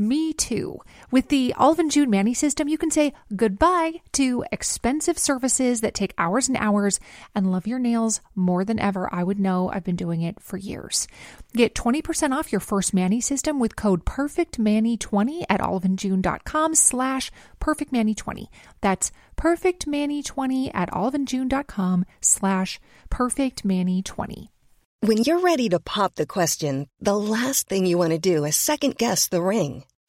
me too. With the and June Manny system, you can say goodbye to expensive services that take hours and hours and love your nails more than ever. I would know I've been doing it for years. Get 20% off your first Manny system with code PERFECTManny20 at oliveandjune.com slash PERFECTManny20. That's PERFECTManny20 at oliveandjune.com slash PERFECTManny20. When you're ready to pop the question, the last thing you want to do is second guess the ring.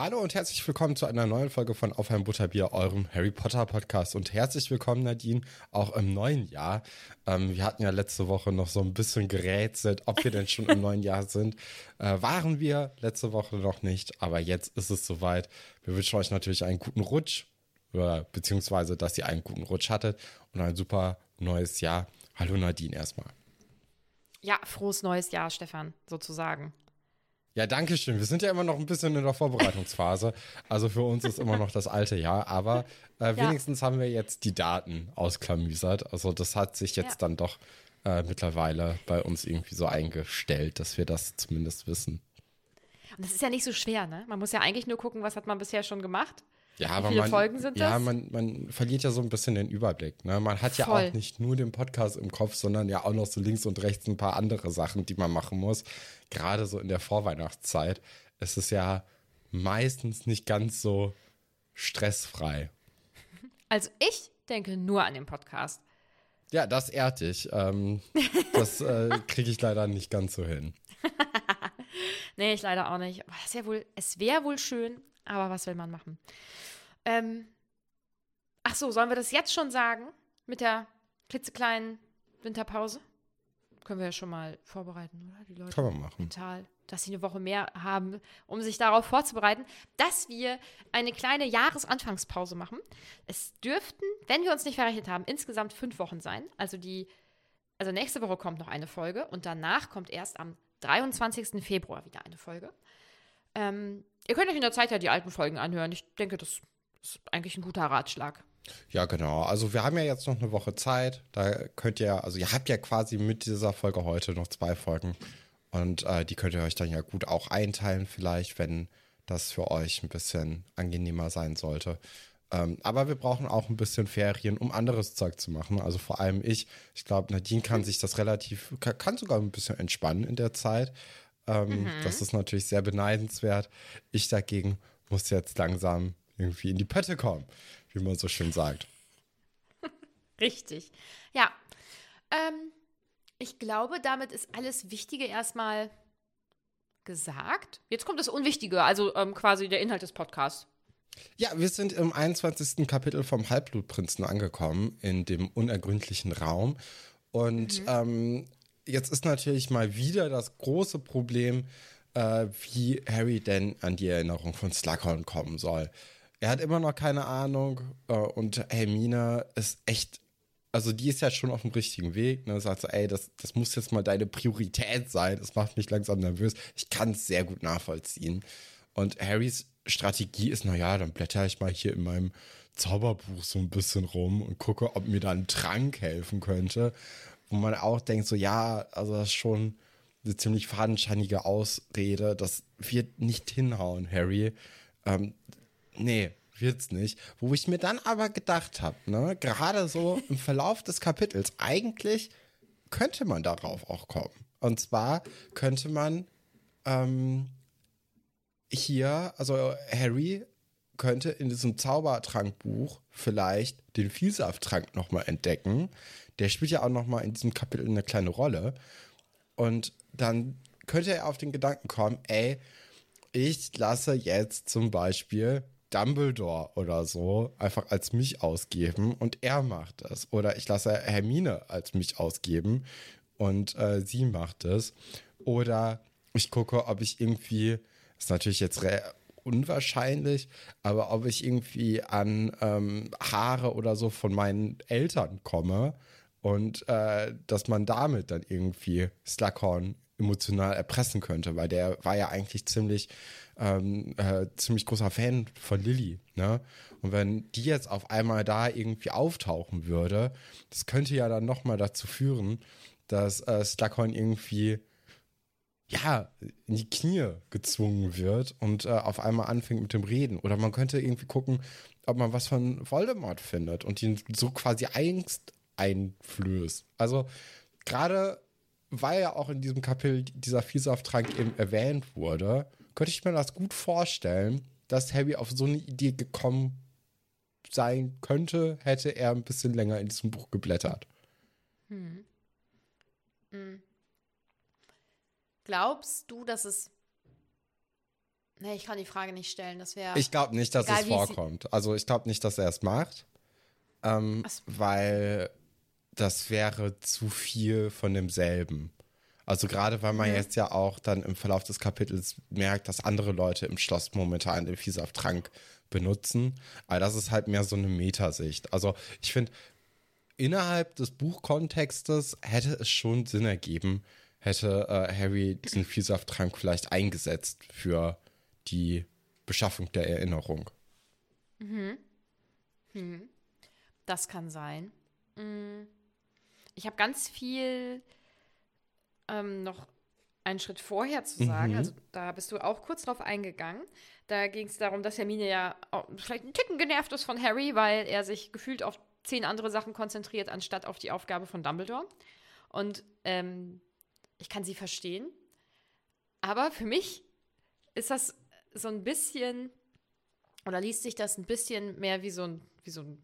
Hallo und herzlich willkommen zu einer neuen Folge von Auf ein Butterbier, eurem Harry Potter Podcast. Und herzlich willkommen, Nadine, auch im neuen Jahr. Ähm, wir hatten ja letzte Woche noch so ein bisschen gerätselt, ob wir denn schon im neuen Jahr sind. Äh, waren wir letzte Woche noch nicht, aber jetzt ist es soweit. Wir wünschen euch natürlich einen guten Rutsch, oder, beziehungsweise, dass ihr einen guten Rutsch hattet und ein super neues Jahr. Hallo Nadine erstmal. Ja, frohes neues Jahr, Stefan, sozusagen. Ja, danke schön. Wir sind ja immer noch ein bisschen in der Vorbereitungsphase. Also für uns ist immer noch das alte Jahr, aber äh, wenigstens haben wir jetzt die Daten ausklamüsert. Also das hat sich jetzt Ja. dann doch äh, mittlerweile bei uns irgendwie so eingestellt, dass wir das zumindest wissen. Und das ist ja nicht so schwer, ne? Man muss ja eigentlich nur gucken, was hat man bisher schon gemacht. Ja, Wie aber viele man, Folgen sind ja, das? man, man verliert ja so ein bisschen den Überblick. Ne? Man hat ja Voll. auch nicht nur den Podcast im Kopf, sondern ja auch noch so links und rechts ein paar andere Sachen, die man machen muss. Gerade so in der Vorweihnachtszeit ist es ja meistens nicht ganz so stressfrei. Also ich denke nur an den Podcast. Ja, das ehrt dich. Ähm, das äh, kriege ich leider nicht ganz so hin. Nee, ich leider auch nicht. Aber das wär wohl, es wäre wohl schön, aber was will man machen? Ähm, ach so, sollen wir das jetzt schon sagen? Mit der klitzekleinen Winterpause? Können wir ja schon mal vorbereiten, oder? Die Leute Kann man machen. mental, dass sie eine Woche mehr haben, um sich darauf vorzubereiten, dass wir eine kleine Jahresanfangspause machen. Es dürften, wenn wir uns nicht verrechnet haben, insgesamt fünf Wochen sein. Also die, also nächste Woche kommt noch eine Folge und danach kommt erst am 23. Februar wieder eine Folge. Ähm, ihr könnt euch in der Zeit ja die alten Folgen anhören. Ich denke, das ist eigentlich ein guter Ratschlag. Ja, genau. Also wir haben ja jetzt noch eine Woche Zeit. Da könnt ihr, also ihr habt ja quasi mit dieser Folge heute noch zwei Folgen. Und äh, die könnt ihr euch dann ja gut auch einteilen, vielleicht, wenn das für euch ein bisschen angenehmer sein sollte. Ähm, aber wir brauchen auch ein bisschen Ferien, um anderes Zeug zu machen. Also vor allem ich. Ich glaube, Nadine kann sich das relativ, kann, kann sogar ein bisschen entspannen in der Zeit. Ähm, Das ist natürlich sehr beneidenswert. Ich dagegen muss jetzt langsam irgendwie in die Pötte kommen, wie man so schön sagt. Richtig. Ja. Ähm, ich glaube, damit ist alles Wichtige erstmal gesagt. Jetzt kommt das Unwichtige, also ähm, quasi der Inhalt des Podcasts. Ja, wir sind im 21. Kapitel vom Halbblutprinzen angekommen, in dem unergründlichen Raum. Und ähm, jetzt ist natürlich mal wieder das große Problem, äh, wie Harry denn an die Erinnerung von Slughorn kommen soll. Er hat immer noch keine Ahnung äh, und Hermine ist echt, also die ist ja schon auf dem richtigen Weg. Ne? Sagt so, ey, das, das muss jetzt mal deine Priorität sein. Das macht mich langsam nervös. Ich kann es sehr gut nachvollziehen. Und Harrys Strategie ist, naja, dann blätter ich mal hier in meinem Zauberbuch so ein bisschen rum und gucke, ob mir da ein Trank helfen könnte. Wo man auch denkt, so ja, also das ist schon eine ziemlich fadenscheinige Ausrede. Das wird nicht hinhauen, Harry. Ähm, nee, wird's nicht. Wo ich mir dann aber gedacht habe, ne, gerade so im Verlauf des Kapitels, eigentlich könnte man darauf auch kommen. Und zwar könnte man ähm, hier, also Harry könnte in diesem Zaubertrankbuch vielleicht den Vielsafttrank nochmal entdecken. Der spielt ja auch nochmal in diesem Kapitel eine kleine Rolle. Und dann könnte er auf den Gedanken kommen, ey, ich lasse jetzt zum Beispiel Dumbledore oder so einfach als mich ausgeben und er macht es. Oder ich lasse Hermine als mich ausgeben und äh, sie macht es. Oder ich gucke, ob ich irgendwie, ist natürlich jetzt unwahrscheinlich, aber ob ich irgendwie an ähm, Haare oder so von meinen Eltern komme und äh, dass man damit dann irgendwie Slughorn emotional erpressen könnte, weil der war ja eigentlich ziemlich, ähm, äh, ziemlich großer Fan von Lilly. Ne? Und wenn die jetzt auf einmal da irgendwie auftauchen würde, das könnte ja dann nochmal dazu führen, dass äh, Slughorn irgendwie ja, in die Knie gezwungen wird und äh, auf einmal anfängt mit dem Reden. Oder man könnte irgendwie gucken, ob man was von Voldemort findet und ihn so quasi Angst einflößt. Also gerade weil ja auch in diesem Kapitel dieser Vielsafttrank eben erwähnt wurde, könnte ich mir das gut vorstellen, dass Harry auf so eine Idee gekommen sein könnte, hätte er ein bisschen länger in diesem Buch geblättert. Hm. Hm. Glaubst du, dass es. Nee, ich kann die Frage nicht stellen. Das wäre. Ich glaube nicht, dass egal, es vorkommt. Also ich glaube nicht, dass er es macht. Ähm, weil das wäre zu viel von demselben. Also gerade weil man mhm. jetzt ja auch dann im Verlauf des Kapitels merkt, dass andere Leute im Schloss momentan den Viehsafttrank benutzen. Aber das ist halt mehr so eine Metasicht. Also ich finde, innerhalb des Buchkontextes hätte es schon Sinn ergeben, hätte äh, Harry diesen Vielsafttrank vielleicht eingesetzt für die Beschaffung der Erinnerung. Mhm. Hm. Das kann sein. Hm. Ich habe ganz viel ähm, noch einen Schritt vorher zu sagen. Mhm. Also da bist du auch kurz drauf eingegangen. Da ging es darum, dass Hermine ja vielleicht ein Ticken genervt ist von Harry, weil er sich gefühlt auf zehn andere Sachen konzentriert, anstatt auf die Aufgabe von Dumbledore. Und ähm, ich kann sie verstehen. Aber für mich ist das so ein bisschen, oder liest sich das ein bisschen mehr wie so ein, wie so ein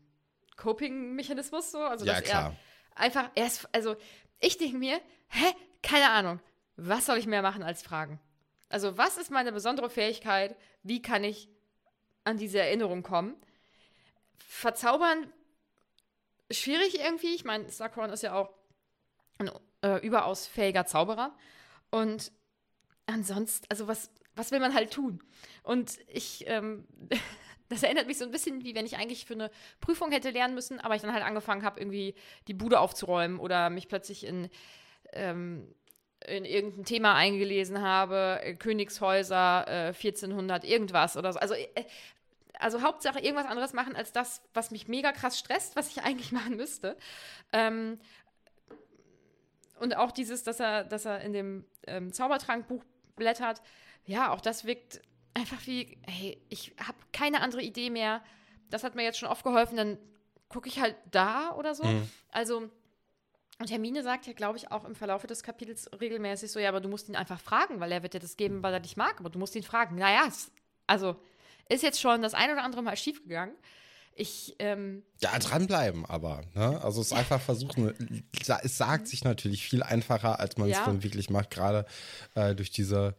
Coping-Mechanismus so. Also, ja, klar. er einfach erst, also ich denke mir, hä, keine Ahnung, was soll ich mehr machen als fragen? Also, was ist meine besondere Fähigkeit? Wie kann ich an diese Erinnerung kommen? Verzaubern, schwierig irgendwie. Ich meine, Slughorn ist ja auch ein äh, überaus fähiger Zauberer. Und ansonsten, also was, was will man halt tun? Und ich, ähm, das erinnert mich so ein bisschen, wie wenn ich eigentlich für eine Prüfung hätte lernen müssen, aber ich dann halt angefangen habe, irgendwie die Bude aufzuräumen oder mich plötzlich in, ähm, in irgendein Thema eingelesen habe, äh, Königshäuser, äh, 1400, irgendwas oder so. Also, äh, also Hauptsache irgendwas anderes machen als das, was mich mega krass stresst, was ich eigentlich machen müsste. Ähm, und auch dieses, dass er, dass er in dem ähm, Zaubertrankbuch blättert, ja, auch das wirkt einfach wie, hey, ich habe keine andere Idee mehr. Das hat mir jetzt schon oft geholfen, dann gucke ich halt da oder so. Mhm. Also, und Hermine sagt ja, glaube ich, auch im Verlauf des Kapitels regelmäßig so, ja, aber du musst ihn einfach fragen, weil er wird dir das geben, weil er dich mag, aber du musst ihn fragen. Naja, also ist jetzt schon das ein oder andere Mal schiefgegangen. Ich, ähm, ja, dranbleiben aber. Ne? Also es ist einfach versuchen, es sagt sich natürlich viel einfacher, als man ja. es dann wirklich macht, gerade äh, durch diese,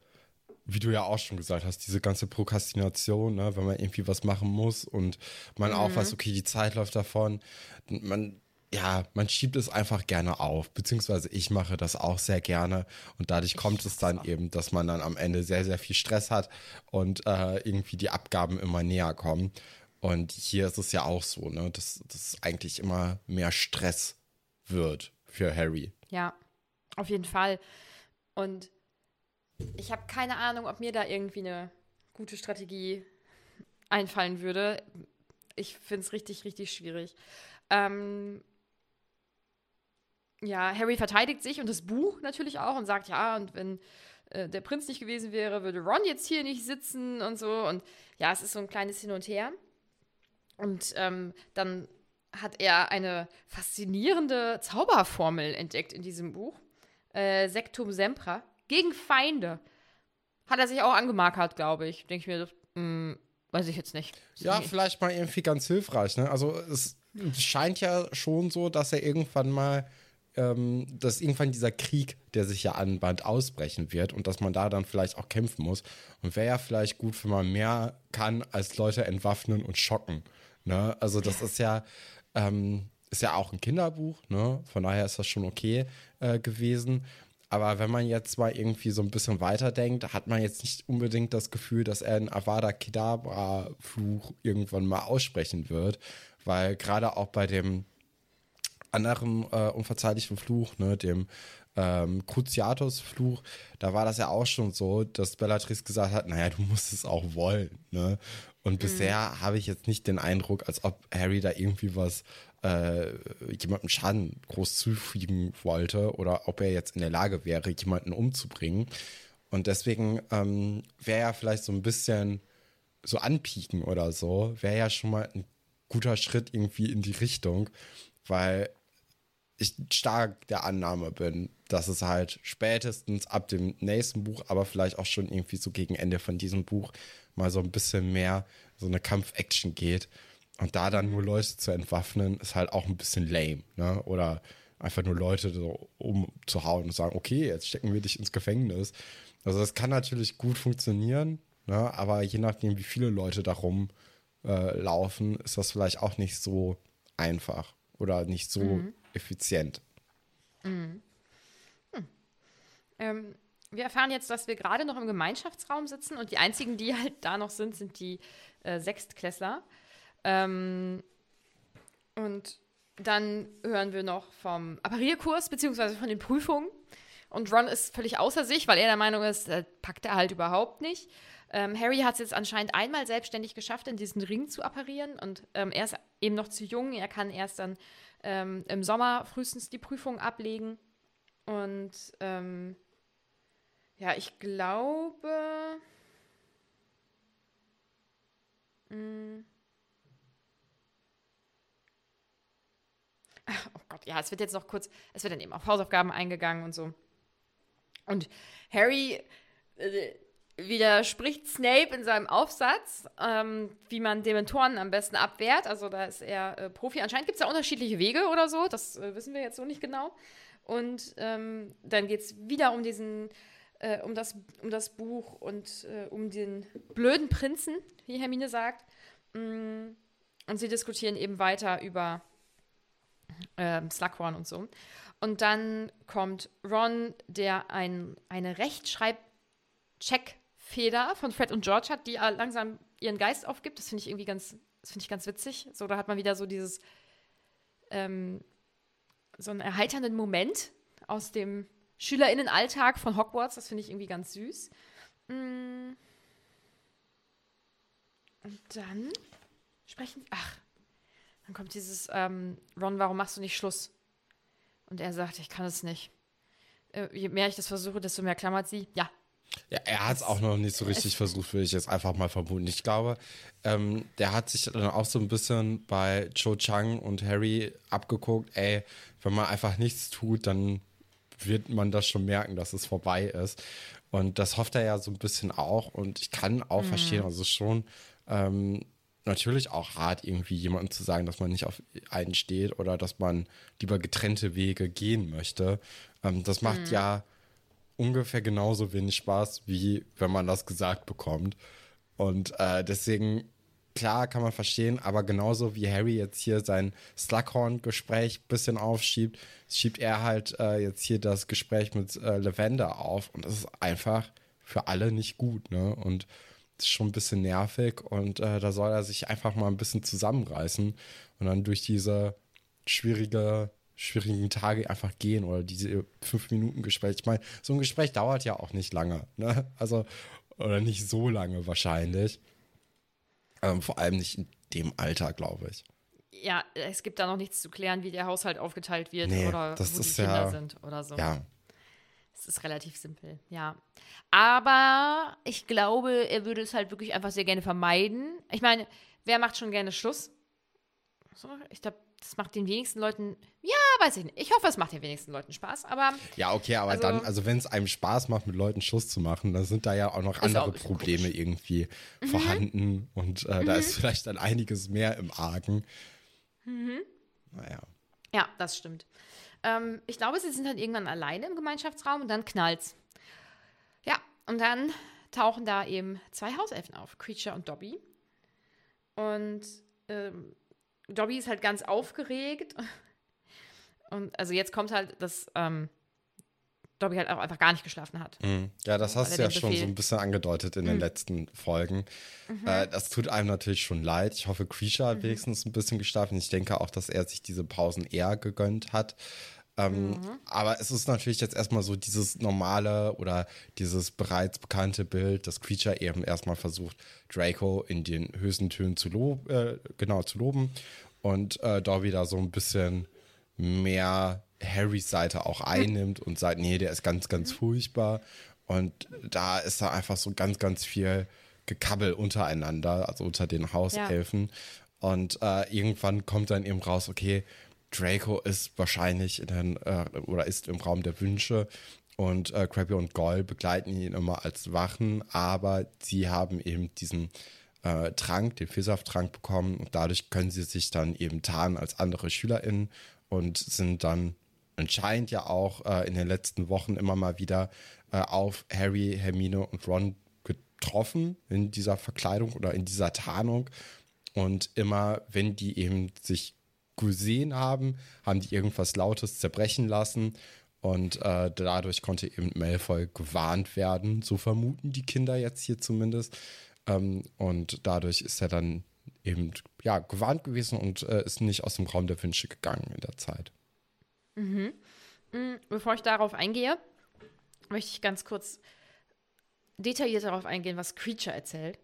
wie du ja auch schon gesagt hast, diese ganze Prokrastination, ne? wenn man irgendwie was machen muss und man mhm. auch weiß, okay, die Zeit läuft davon. Man, ja, man schiebt es einfach gerne auf, beziehungsweise ich mache das auch sehr gerne und dadurch kommt es dann eben, dass man dann am Ende sehr, sehr viel Stress hat und äh, irgendwie die Abgaben immer näher kommen. Und hier ist es ja auch so, ne, dass das eigentlich immer mehr Stress wird für Harry. Ja, auf jeden Fall. Und ich habe keine Ahnung, ob mir da irgendwie eine gute Strategie einfallen würde. Ich finde es richtig, richtig schwierig. Ähm, ja, Harry verteidigt sich und das Buch natürlich auch und sagt, ja, und wenn äh, der Prinz nicht gewesen wäre, würde Ron jetzt hier nicht sitzen und so. Und ja, es ist so ein kleines Hin und Her. Und ähm, dann hat er eine faszinierende Zauberformel entdeckt in diesem Buch. Äh, Sectum Sempra. Gegen Feinde. Hat er sich auch angemarkert, glaube ich. Denke ich mir, mh, hm, weiß ich jetzt nicht. Ja, vielleicht mal irgendwie ganz hilfreich. Ne? Also es scheint ja schon so, dass er irgendwann mal ähm, dass irgendwann dieser Krieg, der sich ja anbahnt, ausbrechen wird und dass man da dann vielleicht auch kämpfen muss. Und wäre ja vielleicht gut, wenn man mehr kann als Leute entwaffnen und schocken. Ne? Also das ist ja, ähm, ist ja auch ein Kinderbuch, ne? Von daher ist das schon okay äh, gewesen. Aber wenn man jetzt mal irgendwie so ein bisschen weiterdenkt, hat man jetzt nicht unbedingt das Gefühl, dass er einen Avada Kedavra-Fluch irgendwann mal aussprechen wird. Weil gerade auch bei dem anderen äh, unverzeihlichen Fluch, ne, dem ähm, Cruciatus-Fluch, da war das ja auch schon so, dass Bellatrix gesagt hat, naja, du musst es auch wollen. Ne? Und mhm. bisher habe ich jetzt nicht den Eindruck, als ob Harry da irgendwie was äh, jemandem Schaden groß zufügen wollte oder ob er jetzt in der Lage wäre, jemanden umzubringen. Und deswegen ähm, wäre ja vielleicht so ein bisschen so anpieken oder so, wäre ja schon mal ein guter Schritt irgendwie in die Richtung, weil ich stark der Annahme bin, dass es halt spätestens ab dem nächsten Buch, aber vielleicht auch schon irgendwie so gegen Ende von diesem Buch mal so ein bisschen mehr so eine Kampf-Action geht. Und da dann nur Leute zu entwaffnen, ist halt auch ein bisschen lame, ne? Oder einfach nur Leute so umzuhauen und sagen, okay, jetzt stecken wir dich ins Gefängnis. Also das kann natürlich gut funktionieren, ne? aber je nachdem, wie viele Leute darum äh, laufen, ist das vielleicht auch nicht so einfach oder nicht so mhm effizient. Mhm. Hm. Ähm, wir erfahren jetzt, dass wir gerade noch im Gemeinschaftsraum sitzen und die einzigen, die halt da noch sind, sind die äh, Sechstklässler. Ähm, und dann hören wir noch vom Apparierkurs beziehungsweise von den Prüfungen. Und Ron ist völlig außer sich, weil er der Meinung ist, äh, packt er halt überhaupt nicht. Ähm, Harry hat es jetzt anscheinend einmal selbstständig geschafft, in diesen Ring zu apparieren. Und ähm, er ist eben noch zu jung. Er kann erst dann ähm, im Sommer frühestens die Prüfung ablegen. Und ähm, ja, ich glaube. Mh, oh Gott, ja, es wird jetzt noch kurz, es wird dann eben auf Hausaufgaben eingegangen und so. Und Harry äh, widerspricht Snape in seinem Aufsatz, ähm, wie man Dementoren am besten abwehrt. Also da ist er äh, Profi. Anscheinend gibt es ja unterschiedliche Wege oder so. Das äh, wissen wir jetzt so nicht genau. Und ähm, dann geht es wieder um diesen, äh, um, das, um das Buch und äh, um den blöden Prinzen, wie Hermine sagt. Mm, und sie diskutieren eben weiter über ähm, Slughorn und so. Und dann kommt Ron, der ein, eine Rechtschreibcheck Feder von Fred und George hat, die langsam ihren Geist aufgibt. Das finde ich irgendwie ganz, das finde ich ganz witzig. So, da hat man wieder so dieses, ähm, so einen erheiternden Moment aus dem SchülerInnenalltag von Hogwarts. Das finde ich irgendwie ganz süß. Mm. Und dann sprechen, ach, dann kommt dieses, ähm, Ron, warum machst du nicht Schluss? Und er sagt, ich kann es nicht. Äh, je mehr ich das versuche, desto mehr klammert sie. Ja, ja, er hat es auch noch nicht so richtig versucht, würde ich jetzt einfach mal vermuten. Ich glaube, ähm, der hat sich dann auch so ein bisschen bei Cho Chang und Harry abgeguckt, ey, wenn man einfach nichts tut, dann wird man das schon merken, dass es vorbei ist. Und das hofft er ja so ein bisschen auch. Und ich kann auch mhm. verstehen, also schon ähm, natürlich auch hart, irgendwie jemandem zu sagen, dass man nicht auf einen steht oder dass man lieber getrennte Wege gehen möchte. Ähm, das macht mhm. ja ungefähr genauso wenig Spaß, wie wenn man das gesagt bekommt. Und äh, deswegen, klar, kann man verstehen, aber genauso wie Harry jetzt hier sein Slughorn-Gespräch ein bisschen aufschiebt, schiebt er halt äh, jetzt hier das Gespräch mit äh, Lavender auf. Und das ist einfach für alle nicht gut, ne? Und ist schon ein bisschen nervig und äh, da soll er sich einfach mal ein bisschen zusammenreißen und dann durch diese schwierige schwierigen Tage einfach gehen oder diese fünf Minuten Gespräch. Ich meine, so ein Gespräch dauert ja auch nicht lange. Ne? Also Oder nicht so lange wahrscheinlich. Ähm, vor allem nicht in dem Alter, glaube ich. Ja, es gibt da noch nichts zu klären, wie der Haushalt aufgeteilt wird Nee, oder das wo die Kinder ja- sind oder so. Ja, Es ist relativ simpel, ja. Aber ich glaube, er würde es halt wirklich einfach sehr gerne vermeiden. Ich meine, wer macht schon gerne Schluss? So, ich glaube, das macht den wenigsten Leuten, ja, weiß ich nicht. Ich hoffe, es macht den wenigsten Leuten Spaß, aber ja, okay, aber Also- dann, also wenn es einem Spaß macht, mit Leuten Schluss zu machen, dann sind da ja auch noch andere auch Probleme komisch. irgendwie Mhm. vorhanden und äh, da ist vielleicht dann einiges mehr im Argen. Mhm. Naja. ja, das stimmt. Ähm, ich glaube, sie sind dann irgendwann alleine im Gemeinschaftsraum und dann knallt's. Ja, und dann tauchen da eben zwei Hauselfen auf, Creature und Dobby. Und ähm, Dobby ist halt ganz aufgeregt. Und also jetzt kommt halt, dass ähm, Dobby halt auch einfach gar nicht geschlafen hat. Mhm. Ja, das hast du ja schon so Befehl- ein bisschen angedeutet in den letzten Folgen. Äh, das tut einem natürlich schon leid. Ich hoffe, Creature hat wenigstens ein bisschen geschlafen. Ich denke auch, dass er sich diese Pausen eher gegönnt hat. Ähm, Aber es ist natürlich jetzt erstmal so dieses normale oder dieses bereits bekannte Bild, dass Creature eben erstmal versucht, Draco in den höchsten Tönen zu, lob, äh, genau, zu loben und äh, Dobby da so ein bisschen mehr Harrys Seite auch einnimmt und sagt, nee, der ist ganz, ganz furchtbar. Und da ist da einfach so ganz, ganz viel Gekabbel untereinander, also unter den Hauselfen. Und äh, irgendwann kommt dann eben raus, okay, Draco ist wahrscheinlich in den, äh, oder ist im Raum der Wünsche. Und äh, Krabby und Goll begleiten ihn immer als Wachen, aber sie haben eben diesen äh, Trank, den Vielsafttrank bekommen. Und dadurch können sie sich dann eben tarnen als andere SchülerInnen und sind dann anscheinend ja auch äh, in den letzten Wochen immer mal wieder äh, auf Harry, Hermine und Ron getroffen in dieser Verkleidung oder in dieser Tarnung. Und immer, wenn die eben sich gesehen haben, haben die irgendwas Lautes zerbrechen lassen. Und äh, dadurch konnte eben Malfoy gewarnt werden. So vermuten die Kinder jetzt hier zumindest. Ähm, und dadurch ist er dann eben ja, gewarnt gewesen und äh, ist nicht aus dem Raum der Wünsche gegangen in der Zeit. Bevor ich darauf eingehe, möchte ich ganz kurz detailliert darauf eingehen, was Creature erzählt.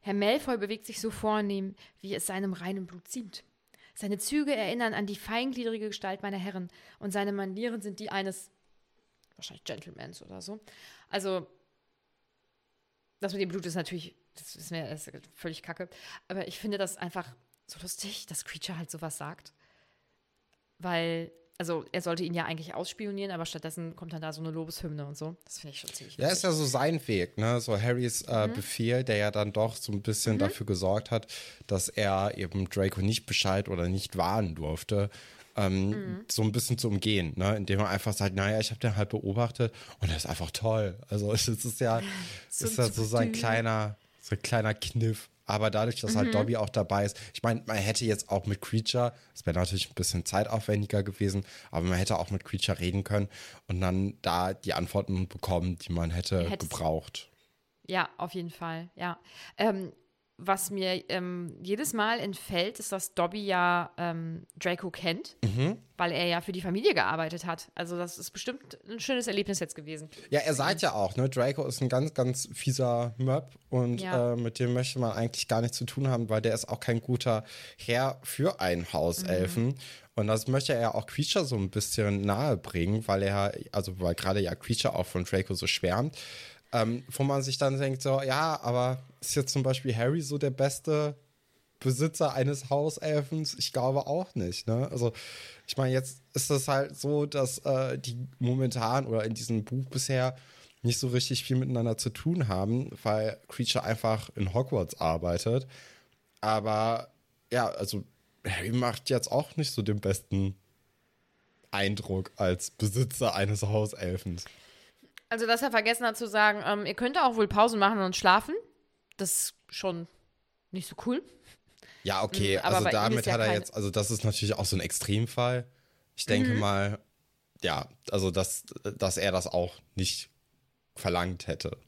Herr Malfoy bewegt sich so vornehm, wie es seinem reinen Blut ziemt. Seine Züge erinnern an die feingliedrige Gestalt meiner Herren und seine Manieren sind die eines wahrscheinlich Gentlemans oder so. Also, das mit dem Blut ist natürlich, das ist mir das ist völlig kacke. Aber ich finde das einfach so lustig, dass Creature halt sowas sagt. Weil, also, er sollte ihn ja eigentlich ausspionieren, aber stattdessen kommt dann da so eine Lobeshymne und so. Das finde ich schon ziemlich Ja, ist ja so sein Weg, ne? So Harrys äh, Mhm. Befehl, der ja dann doch so ein bisschen dafür gesorgt hat, dass er eben Draco nicht Bescheid oder nicht warnen durfte. Ähm, Mhm. So ein bisschen zu umgehen, ne? indem er einfach sagt, naja, ich habe den halt beobachtet und er ist einfach toll. Also es ist ja, So ist ja so sein kleiner, so ein kleiner Kniff. Aber dadurch, dass Mhm. halt Dobby auch dabei ist, ich meine, man hätte jetzt auch mit Creature, es wäre natürlich ein bisschen zeitaufwendiger gewesen, aber man hätte auch mit Creature reden können und dann da die Antworten bekommen, die man hätte Hättest- gebraucht. Ja, auf jeden Fall, ja. Ähm, was mir ähm, jedes Mal entfällt, ist, dass Dobby ja ähm, Draco kennt, Mhm. weil er ja für die Familie gearbeitet hat. Also das ist bestimmt ein schönes Erlebnis jetzt gewesen. Ja, er sagt ja auch, ne, Draco ist ein ganz, ganz fieser Möb und Ja. äh, mit dem möchte man eigentlich gar nichts zu tun haben, weil der ist auch kein guter Herr für einen Hauselfen. Mhm. Und das möchte er auch Creature so ein bisschen nahe bringen, weil er, also weil gerade ja Creature auch von Draco so schwärmt. Ähm, wo man sich dann denkt, so, ja, aber ist jetzt zum Beispiel Harry so der beste Besitzer eines Hauselfens? Ich glaube auch nicht. Ne? Also, ich meine, jetzt ist es halt so, dass äh, die momentan oder in diesem Buch bisher nicht so richtig viel miteinander zu tun haben, weil Creature einfach in Hogwarts arbeitet. Aber ja, also Harry macht jetzt auch nicht so den besten Eindruck als Besitzer eines Hauselfens. Also, dass er vergessen hat zu sagen, ähm, ihr könnt auch wohl Pausen machen und schlafen. Das ist schon nicht so cool. Ja, okay, aber also damit ja hat er kein- jetzt, also das ist natürlich auch so ein Extremfall. Ich denke Mhm. mal, ja, also dass, dass er das auch nicht verlangt hätte.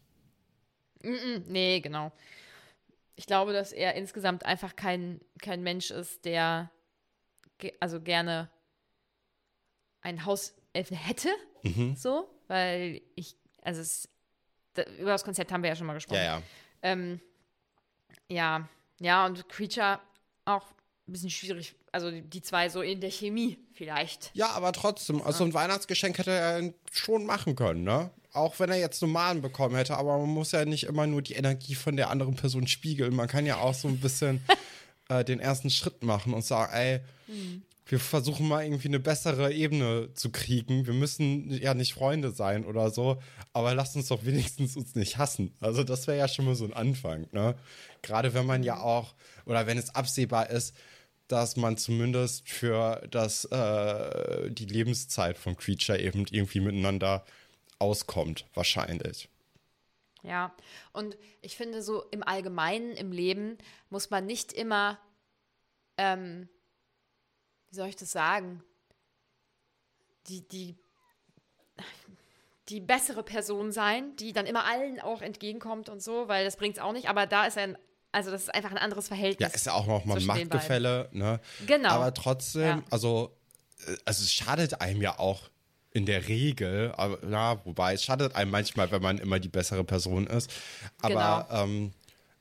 Mm, Nee, genau. Ich glaube, dass er insgesamt einfach kein, kein Mensch ist, der ge also gerne ein Hauselfen hätte. So, weil ich, also es, da, über das Konzept haben wir ja schon mal gesprochen. Ja, ja. Ähm, ja, ja, und Creature auch ein bisschen schwierig. Also die zwei so in der Chemie vielleicht. Ja, aber trotzdem, also ein Weihnachtsgeschenk hätte er schon machen können, ne? Auch wenn er jetzt Nomaden bekommen hätte, aber man muss ja nicht immer nur die Energie von der anderen Person spiegeln. Man kann ja auch so ein bisschen äh, den ersten Schritt machen und sagen, ey, wir versuchen mal irgendwie eine bessere Ebene zu kriegen. Wir müssen ja nicht Freunde sein oder so, aber lasst uns doch wenigstens uns nicht hassen. Also das wäre ja schon mal so ein Anfang, ne? Gerade wenn man ja auch, oder wenn es absehbar ist, dass man zumindest für das, äh, die Lebenszeit von Creature eben irgendwie miteinander auskommt, wahrscheinlich. Ja, und ich finde so im Allgemeinen im Leben muss man nicht immer, ähm, wie soll ich das sagen, die, die, die bessere Person sein, die dann immer allen auch entgegenkommt und so, weil das bringt es auch nicht. Aber da ist ein, also das ist einfach ein anderes Verhältnis. Ja, ist ja auch nochmal ein Machtgefälle, ne? Genau. Aber trotzdem, Ja. also, äh, also es schadet einem ja auch in der Regel, aber na, wobei es schadet einem manchmal, wenn man immer die bessere Person ist. Aber Genau. ähm,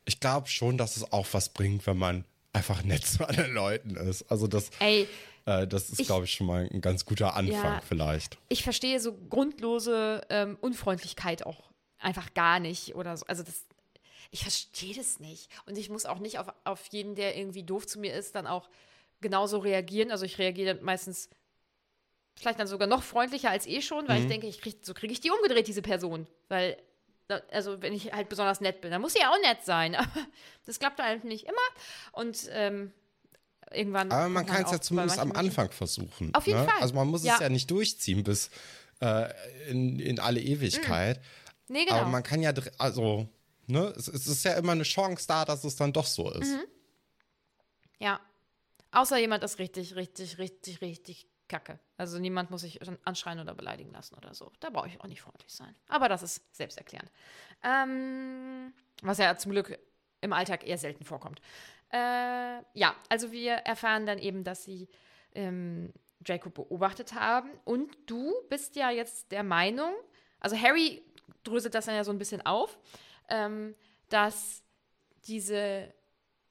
ich glaube schon, dass es auch was bringt, wenn man einfach nett zu anderen Leuten ist. Also das, Ey, äh, das ist, glaube ich, schon mal ein ganz guter Anfang Ja. vielleicht. ich verstehe so grundlose ähm, Unfreundlichkeit auch einfach gar nicht oder so. Also das, ich verstehe das nicht. Und ich muss auch nicht auf, auf jeden, der irgendwie doof zu mir ist, dann auch genauso reagieren. Also ich reagiere meistens vielleicht dann sogar noch freundlicher als eh schon, weil ich denke, ich krieg, so kriege ich die umgedreht, diese Person. Weil, also wenn ich halt besonders nett bin, dann muss ja auch nett sein. Aber das klappt halt nicht immer. Und ähm, irgendwann. Aber man kann es ja zumindest am Anfang versuchen. Auf jeden ne? Fall. Also man muss Ja. es ja nicht durchziehen bis äh, in, in alle Ewigkeit. Nee, genau. Aber man kann ja, also, ne, es, es ist ja immer eine Chance da, dass es dann doch so ist. Mhm. Ja. Außer jemand ist richtig, richtig, richtig, richtig kacke. Also niemand muss sich anschreien oder beleidigen lassen oder so. Da brauche ich auch nicht freundlich sein. Aber das ist selbsterklärend. Ähm, was ja zum Glück im Alltag eher selten vorkommt. Äh, ja, also wir erfahren dann eben, dass sie ähm, Draco beobachtet haben. Und du bist ja jetzt der Meinung, also Harry dröselt das dann ja so ein bisschen auf, ähm, dass diese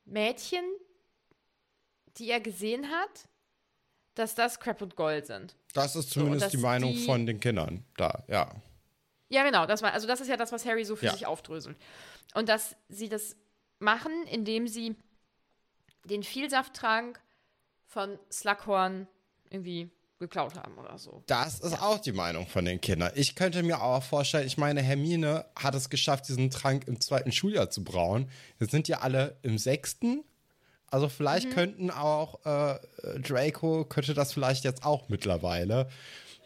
Mädchen, die er gesehen hat, dass das Crap und Gold sind. Das ist So, zumindest dass die Meinung die- von den Kindern da, ja. Ja, genau. Das war, also das ist ja das, was Harry so für Ja. sich aufdröselt. Und dass sie das machen, indem sie den Vielsafttrank von Slughorn irgendwie geklaut haben oder so. Das ist auch die Meinung von den Kindern. Ich könnte mir auch vorstellen, ich meine, Hermine hat es geschafft, diesen Trank im zweiten Schuljahr zu brauen. Jetzt sind ja alle im sechsten. Also vielleicht Mhm. könnten auch äh, Draco könnte das vielleicht jetzt auch mittlerweile.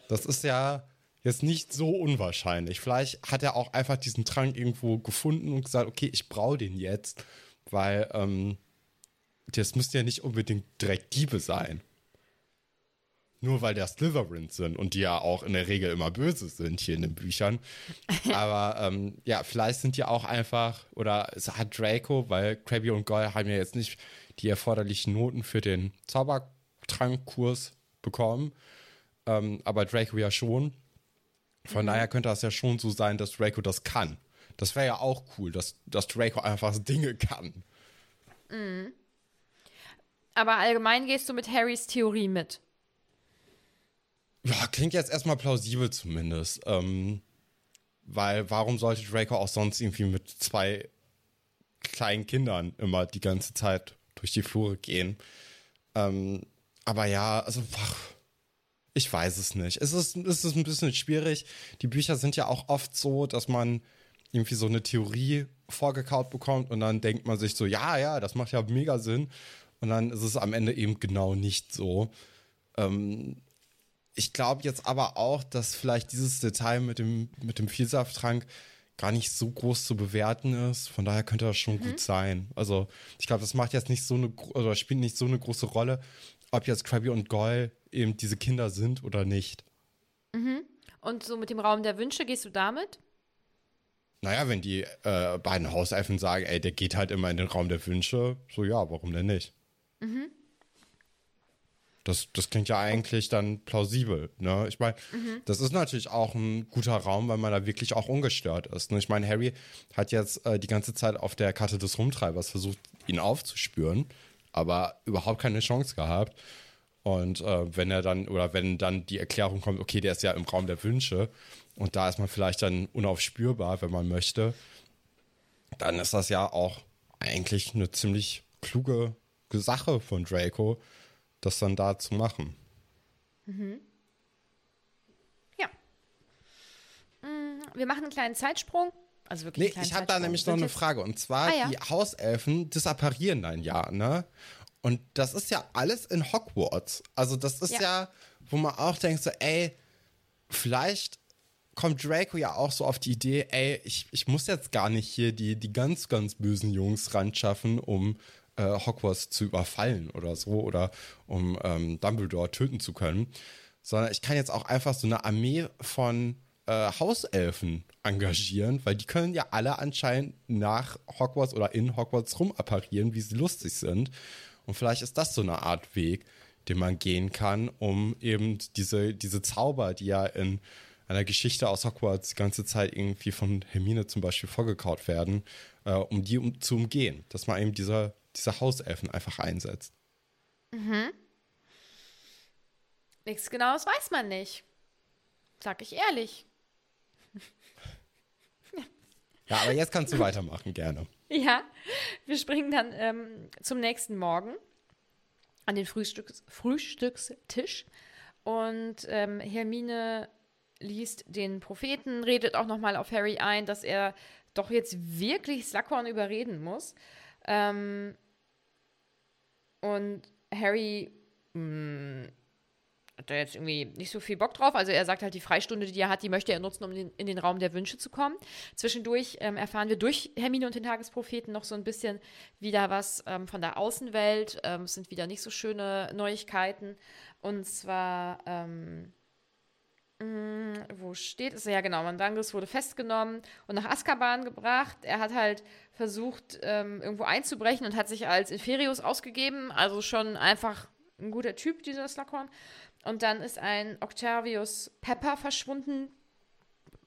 Das ist ja jetzt nicht so unwahrscheinlich. Vielleicht hat er auch einfach diesen Trank irgendwo gefunden und gesagt, okay, ich brauche den jetzt, weil ähm, das müssten ja nicht unbedingt direkt Diebe sein. Nur weil der Slytherins sind und die ja auch in der Regel immer böse sind hier in den Büchern. Aber ähm, ja, vielleicht sind die auch einfach, oder es hat Draco, weil Krabby und Goyle haben ja jetzt nicht die erforderlichen Noten für den Zaubertrankkurs bekommen. Ähm, aber Draco ja schon. Von daher könnte das ja schon so sein, dass Draco das kann. Das wäre ja auch cool, dass, dass Draco einfach Dinge kann. Aber allgemein gehst du mit Harrys Theorie mit. Ja, klingt jetzt erstmal plausibel zumindest. Ähm, weil warum sollte Draco auch sonst irgendwie mit zwei kleinen Kindern immer die ganze Zeit durch die Flure gehen? Ähm, aber ja, also ach, ich weiß es nicht. Es ist, es ist ein bisschen schwierig. Die Bücher sind ja auch oft so, dass man irgendwie so eine Theorie vorgekaut bekommt und dann denkt man sich so, ja, ja, das macht ja mega Sinn. Und dann ist es am Ende eben genau nicht so. Ich glaube jetzt aber auch, dass vielleicht dieses Detail mit dem, mit dem Vielsafttrank gar nicht so groß zu bewerten ist. Von daher könnte das schon gut sein. Also ich glaube, das macht jetzt nicht so eine, oder spielt nicht so eine große Rolle, ob jetzt Krabby und Goyle eben diese Kinder sind oder nicht. Und so mit dem Raum der Wünsche gehst du damit? Naja, wenn die äh, beiden Hauselfen sagen, ey, der geht halt immer in den Raum der Wünsche, so ja, warum denn nicht? Das, das klingt ja eigentlich dann plausibel. Ne? Ich meine, mhm. das ist natürlich auch ein guter Raum, weil man da wirklich auch ungestört ist. Ne? Ich meine, Harry hat jetzt äh, die ganze Zeit auf der Karte des Rumtreibers versucht, ihn aufzuspüren, aber überhaupt keine Chance gehabt. Und äh, wenn er dann, oder wenn dann die Erklärung kommt, okay, der ist ja im Raum der Wünsche und da ist man vielleicht dann unaufspürbar, wenn man möchte, dann ist das ja auch eigentlich eine ziemlich kluge Sache von Draco, das dann da zu machen. Mhm. Ja. Mm, wir machen einen kleinen Zeitsprung. Also wirklich nee, ich habe da nämlich noch eine Frage. Und zwar, ah, ja. die Hauselfen disapparieren dann ja, ne? Und das ist ja alles in Hogwarts. Also, das ist ja, ja wo man auch denkt, so, ey, vielleicht kommt Draco ja auch so auf die Idee, ey, ich, ich muss jetzt gar nicht hier die, die ganz, ganz bösen Jungs ran schaffen, um äh, Hogwarts zu überfallen oder so oder um ähm, Dumbledore töten zu können, sondern ich kann jetzt auch einfach so eine Armee von äh, Hauselfen engagieren, weil die können ja alle anscheinend nach Hogwarts oder in Hogwarts rumapparieren, wie sie lustig sind. Und vielleicht ist das so eine Art Weg, den man gehen kann, um eben diese, diese Zauber, die ja in einer Geschichte aus Hogwarts die ganze Zeit irgendwie von Hermine zum Beispiel vorgekaut werden, äh, um die um, zu umgehen. Dass man eben diese, diese Hauselfen einfach einsetzt. Mhm. Nichts Genaues weiß man nicht. Sag ich ehrlich. ja, aber jetzt kannst du weitermachen, gerne. Ja, wir springen dann ähm, zum nächsten Morgen an den Frühstücks Frühstückstisch und ähm, Hermine liest den Propheten, redet auch nochmal auf Harry ein, dass er doch jetzt wirklich Slughorn überreden muss. Ähm, und Harry mh, mm, hat da jetzt irgendwie nicht so viel Bock drauf. Also er sagt halt, die Freistunde, die er hat, die möchte er nutzen, um in, in den Raum der Wünsche zu kommen. Zwischendurch ähm, erfahren wir durch Hermine und den Tagespropheten noch so ein bisschen wieder was ähm, von der Außenwelt. Ähm, es sind wieder nicht so schöne Neuigkeiten. Und zwar Mm, wo steht es? Ja, genau. Mandangus wurde festgenommen und nach Azkaban gebracht. Er hat halt versucht, ähm, irgendwo einzubrechen und hat sich als Inferius ausgegeben. Also schon einfach ein guter Typ, dieser Slughorn. Und dann ist ein Octavius Pepper verschwunden.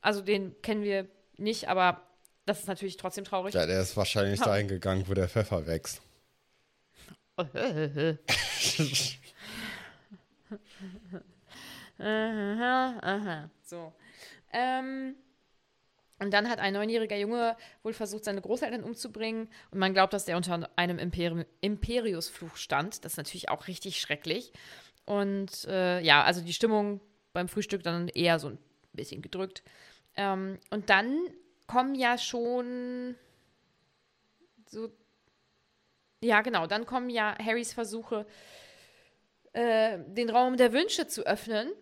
Also den kennen wir nicht, aber das ist natürlich trotzdem traurig. Ja, der ist wahrscheinlich dahin gegangen, wo der Pfeffer wächst. Aha, aha. So. Ähm, und dann hat ein neunjähriger Junge wohl versucht, seine Großeltern umzubringen. Und man glaubt, dass der unter einem Imperi Imperiusfluch stand. Das ist natürlich auch richtig schrecklich. Und äh, ja, also die Stimmung beim Frühstück dann eher so ein bisschen gedrückt. Ähm, und dann kommen ja schon so. Ja, genau. Dann kommen ja Harrys Versuche, äh, den Raum der Wünsche zu öffnen.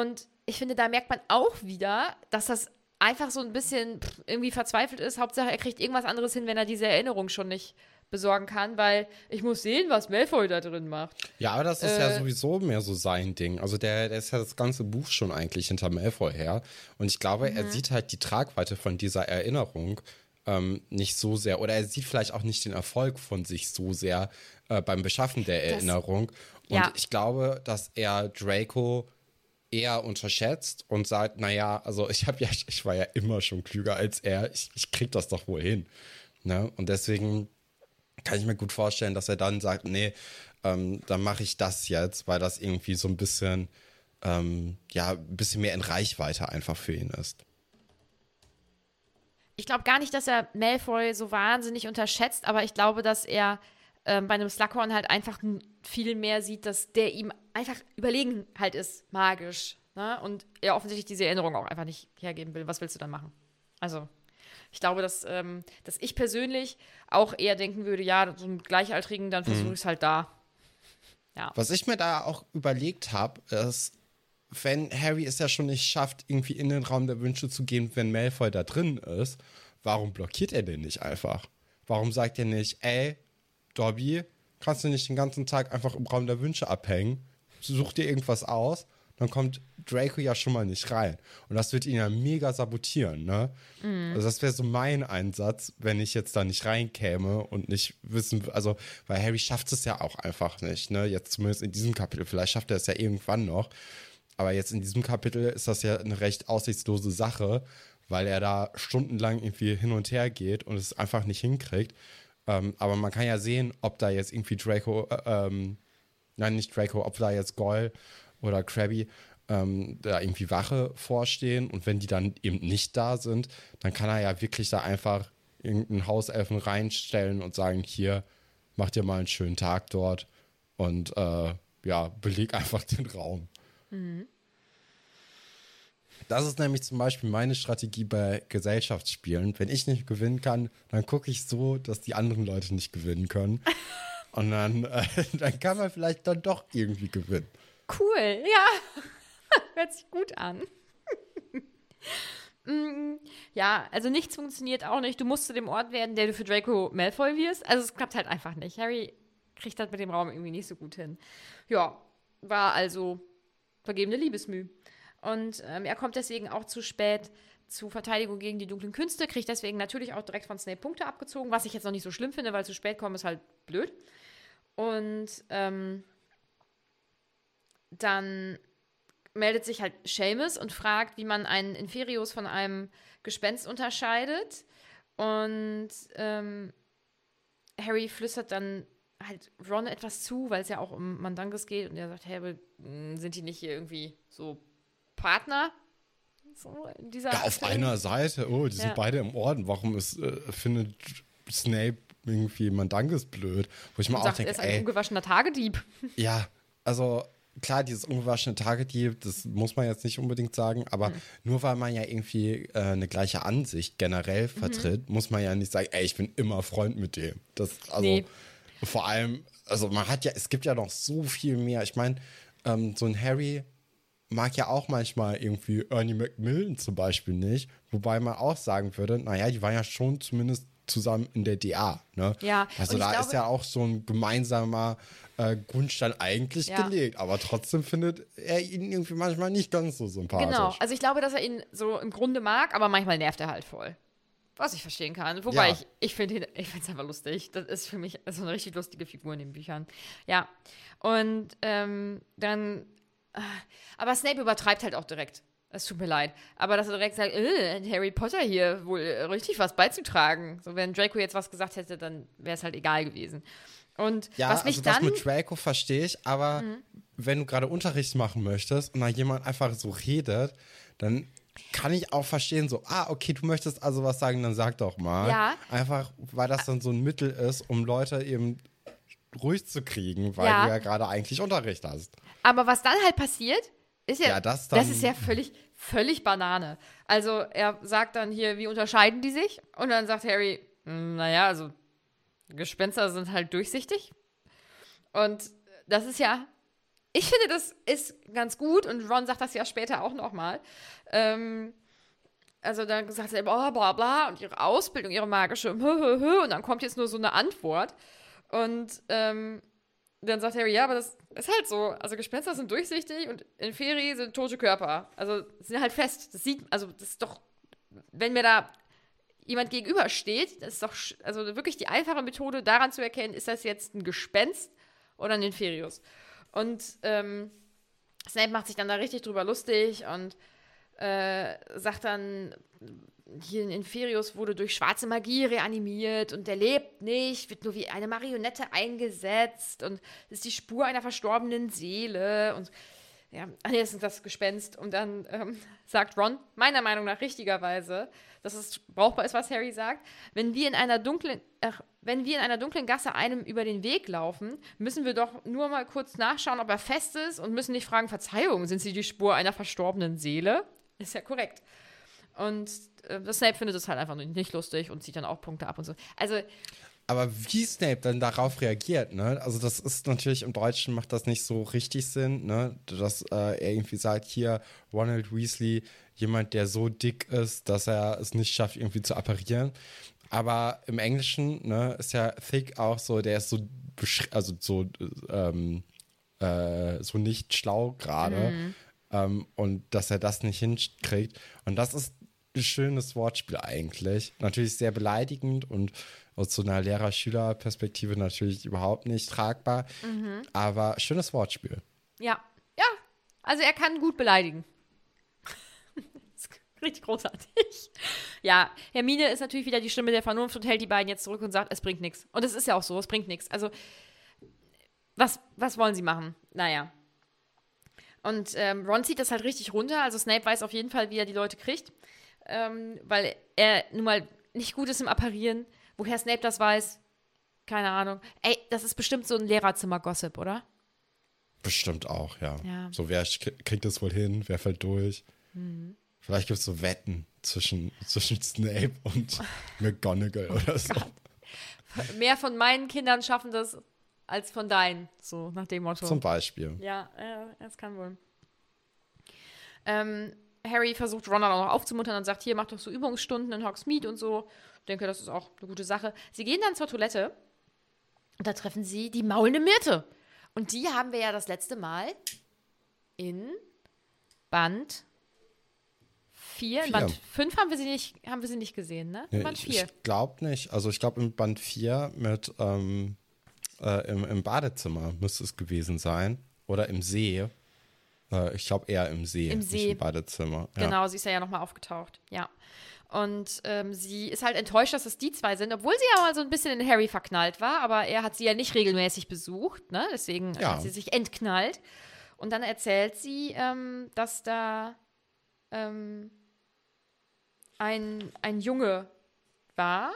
Und ich finde, da merkt man auch wieder, dass das einfach so ein bisschen irgendwie verzweifelt ist. Hauptsache, er kriegt irgendwas anderes hin, wenn er diese Erinnerung schon nicht besorgen kann, weil ich muss sehen, was Malfoy da drin macht. Ja, aber das ist äh, ja sowieso mehr so sein Ding. Also der, der ist ja das ganze Buch schon eigentlich hinter Malfoy her. Und ich glaube, mhm. er sieht halt die Tragweite von dieser Erinnerung ähm, nicht so sehr, oder er sieht vielleicht auch nicht den Erfolg von sich so sehr äh, beim Beschaffen der Erinnerung. Und ja. ich glaube, dass er Draco eher unterschätzt und sagt, naja, also ich habe ja, ich war ja immer schon klüger als er, ich, ich krieg das doch wohl hin. Ne? Und deswegen kann ich mir gut vorstellen, dass er dann sagt, nee, ähm, dann mache ich das jetzt, weil das irgendwie so ein bisschen, ähm, ja, ein bisschen mehr in Reichweite einfach für ihn ist. Ich glaube gar nicht, dass er Malfoy so wahnsinnig unterschätzt, aber ich glaube, dass er ähm, bei einem Slughorn halt einfach viel mehr sieht, dass der ihm einfach überlegen halt ist, magisch. Ne? Und er offensichtlich diese Erinnerung auch einfach nicht hergeben will. Was willst du dann machen? Also, ich glaube, dass, ähm, dass ich persönlich auch eher denken würde, ja, so einen Gleichaltrigen, dann versuche mhm. ich es halt da. Ja. Was ich mir da auch überlegt habe, ist, wenn Harry es ja schon nicht schafft, irgendwie in den Raum der Wünsche zu gehen, wenn Malfoy da drin ist, warum blockiert er den nicht einfach? Warum sagt er nicht, ey, Dobby, kannst du nicht den ganzen Tag einfach im Raum der Wünsche abhängen? Such dir irgendwas aus, dann kommt Draco ja schon mal nicht rein. Und das wird ihn ja mega sabotieren, ne? Mhm. Also das wäre so mein Einsatz, wenn ich jetzt da nicht reinkäme und nicht wissen, also, weil Harry schafft es ja auch einfach nicht, ne? Jetzt zumindest in diesem Kapitel. Vielleicht schafft er es ja irgendwann noch. Aber jetzt in diesem Kapitel ist das ja eine recht aussichtslose Sache, weil er da stundenlang irgendwie hin und her geht und es einfach nicht hinkriegt. Ähm, aber man kann ja sehen, ob da jetzt irgendwie Draco, äh, ähm, nein, nicht Draco, ob da jetzt Goyle oder Krabby ähm, da irgendwie Wache vorstehen und wenn die dann eben nicht da sind, dann kann er ja wirklich da einfach irgendeinen Hauselfen reinstellen und sagen, hier, mach dir mal einen schönen Tag dort und äh, ja, beleg einfach den Raum. Mhm. Das ist nämlich zum Beispiel meine Strategie bei Gesellschaftsspielen. Wenn ich nicht gewinnen kann, dann gucke ich so, dass die anderen Leute nicht gewinnen können. Und dann, äh, dann kann man vielleicht dann doch irgendwie gewinnen. Cool, ja. Hört sich gut an. Mm, ja, also nichts funktioniert auch nicht. Du musst zu dem Ort werden, der du für Draco Malfoy wirst. Also es klappt halt einfach nicht. Harry kriegt das mit dem Raum irgendwie nicht so gut hin. Ja, war also vergebene Liebesmüh. Und ähm, er kommt deswegen auch zu spät zu Verteidigung gegen die dunklen Künste, kriegt deswegen natürlich auch direkt von Snape Punkte abgezogen, was ich jetzt noch nicht so schlimm finde, weil zu spät kommen ist halt blöd. Und ähm, dann meldet sich halt Seamus und fragt, wie man einen Inferius von einem Gespenst unterscheidet. Und ähm, Harry flüstert dann halt Ron etwas zu, weil es ja auch um Mandanges geht. Und er sagt, hey, sind die nicht hier irgendwie so Partner. So ja, auf Film. einer Seite, oh, die ja. sind beide im Orden. Warum ist, äh, findet Snape irgendwie Mandanges blöd? Wo ich mir auch denke, er ist ein ey, ungewaschener Tagedieb. Ja, also klar, dieses ungewaschene Tagedieb, das muss man jetzt nicht unbedingt sagen, aber mhm. nur weil man ja irgendwie äh, eine gleiche Ansicht generell mhm. vertritt, mhm. muss man ja nicht sagen, ey, ich bin immer Freund mit dem. Das, also nee. vor allem, also man hat ja, es gibt ja noch so viel mehr. Ich meine, ähm, so ein Harry mag ja auch manchmal irgendwie Ernie Macmillan zum Beispiel nicht. Wobei man auch sagen würde, naja, die waren ja schon zumindest zusammen in der DA. Ne? Ja, also da glaube, ist ja auch so ein gemeinsamer äh, Grundstein eigentlich ja. gelegt, aber trotzdem findet er ihn irgendwie manchmal nicht ganz so sympathisch. Genau, also ich glaube, dass er ihn so im Grunde mag, aber manchmal nervt er halt voll. Was ich verstehen kann. Wobei ja. ich, ich finde ich es einfach lustig. Das ist für mich so eine richtig lustige Figur in den Büchern. Ja. Und ähm, dann aber Snape übertreibt halt auch direkt. Es tut mir leid. Aber dass er direkt sagt, äh, Harry Potter hier wohl richtig was beizutragen. So, wenn Draco jetzt was gesagt hätte, dann wäre es halt egal gewesen. Und ja, was mich also dann. Das mit Draco verstehe ich, aber mhm. wenn du gerade Unterricht machen möchtest und da jemand einfach so redet, dann kann ich auch verstehen, so, ah, okay, du möchtest also was sagen, dann sag doch mal. Ja. Einfach, weil das dann so ein Mittel ist, um Leute eben ruhig zu kriegen, weil ja. du ja gerade eigentlich Unterricht hast. Aber was dann halt passiert, ist ja, ja das, das ist ja völlig, völlig Banane. Also er sagt dann hier, wie unterscheiden die sich? Und dann sagt Harry, hm, naja, also Gespenster sind halt durchsichtig. Und das ist ja, ich finde, das ist ganz gut und Ron sagt das ja später auch nochmal. Ähm, also dann sagt er, oh, bla bla, und ihre Ausbildung, ihre magische, und dann kommt jetzt nur so eine Antwort. Und ähm, dann sagt Harry, ja, aber das ist halt so. Also Gespenster sind durchsichtig und in Inferi sind tote Körper. Also sind halt fest. Das sieht, also das ist doch, wenn mir da jemand gegenübersteht, das ist doch, also wirklich die einfache Methode, daran zu erkennen, ist das jetzt ein Gespenst oder ein Inferius. Und ähm, Snape macht sich dann da richtig drüber lustig und äh, sagt dann, hier in Inferius wurde durch schwarze Magie reanimiert und der lebt nicht, wird nur wie eine Marionette eingesetzt und ist die Spur einer verstorbenen Seele und ja, nee, das ist das Gespenst. Und dann ähm, sagt Ron, meiner Meinung nach richtigerweise, dass es brauchbar ist, was Harry sagt. Wenn wir in einer dunklen, ach, wenn wir in einer dunklen Gasse einem über den Weg laufen, müssen wir doch nur mal kurz nachschauen, ob er fest ist und müssen nicht fragen, Verzeihung, sind Sie die Spur einer verstorbenen Seele? Ist ja korrekt. Und äh, Snape findet es halt einfach nicht lustig und zieht dann auch Punkte ab und so. Also. Aber wie Snape dann darauf reagiert, ne? Also, das ist natürlich im Deutschen macht das nicht so richtig Sinn, ne? Dass äh, er irgendwie sagt, hier, Ronald Weasley, jemand, der so dick ist, dass er es nicht schafft, irgendwie zu apparieren. Aber im Englischen, ne, ist ja thick auch so, der ist so, also so, ähm, äh, so nicht schlau gerade. Mhm ähm, und dass er das nicht hinkriegt. Und das ist ein schönes Wortspiel eigentlich. Natürlich sehr beleidigend und aus so einer Lehrer-Schüler-Perspektive natürlich überhaupt nicht tragbar. Mhm. Aber schönes Wortspiel. Ja, ja. Also er kann gut beleidigen. Richtig großartig. Ja, Hermine ist natürlich wieder die Stimme der Vernunft und hält die beiden jetzt zurück und sagt, es bringt nichts. Und es ist ja auch so, es bringt nichts. Also, was, was wollen sie machen? Naja. Und ähm, Ron zieht das halt richtig runter. Also Snape weiß auf jeden Fall, wie er die Leute kriegt. Ähm, weil er nun mal nicht gut ist im Apparieren. Woher Snape das weiß, keine Ahnung. Ey, das ist bestimmt so ein Lehrerzimmer-Gossip, oder? Bestimmt auch, ja. Ja. So, wer kriegt das wohl hin? Wer fällt durch? Mhm. Vielleicht gibt es so Wetten zwischen, zwischen Snape und McGonagall Oh oder so. Mehr von meinen Kindern schaffen das als von deinen. So nach dem Motto. Zum Beispiel. Ja, äh, das kann wohl. Ähm, Harry versucht Ron dann auch noch aufzumuntern und sagt, hier, mach doch so Übungsstunden in Hogsmeade und so. Ich denke, das ist auch eine gute Sache. Sie gehen dann zur Toilette und da treffen sie die maulende Myrte. Und die haben wir ja das letzte Mal in Band 4. In Vier. Band 5 haben wir sie nicht, haben wir sie nicht gesehen, ne? In Nee, Band ich 4. ich glaube nicht. Also ich glaube im Band 4 mit ähm, äh, im, im Badezimmer müsste es gewesen sein. Oder im See. Äh, ich glaube eher im See. Im See. im Badezimmer. Ja. Genau, sie ist ja, ja nochmal aufgetaucht. Ja. Und ähm, sie ist halt enttäuscht, dass es die zwei sind, obwohl sie ja mal so ein bisschen in Harry verknallt war, aber er hat sie ja nicht regelmäßig besucht, ne? Deswegen Ja. hat sie sich entknallt. Und dann erzählt sie, ähm, dass da ähm, ein, ein Junge war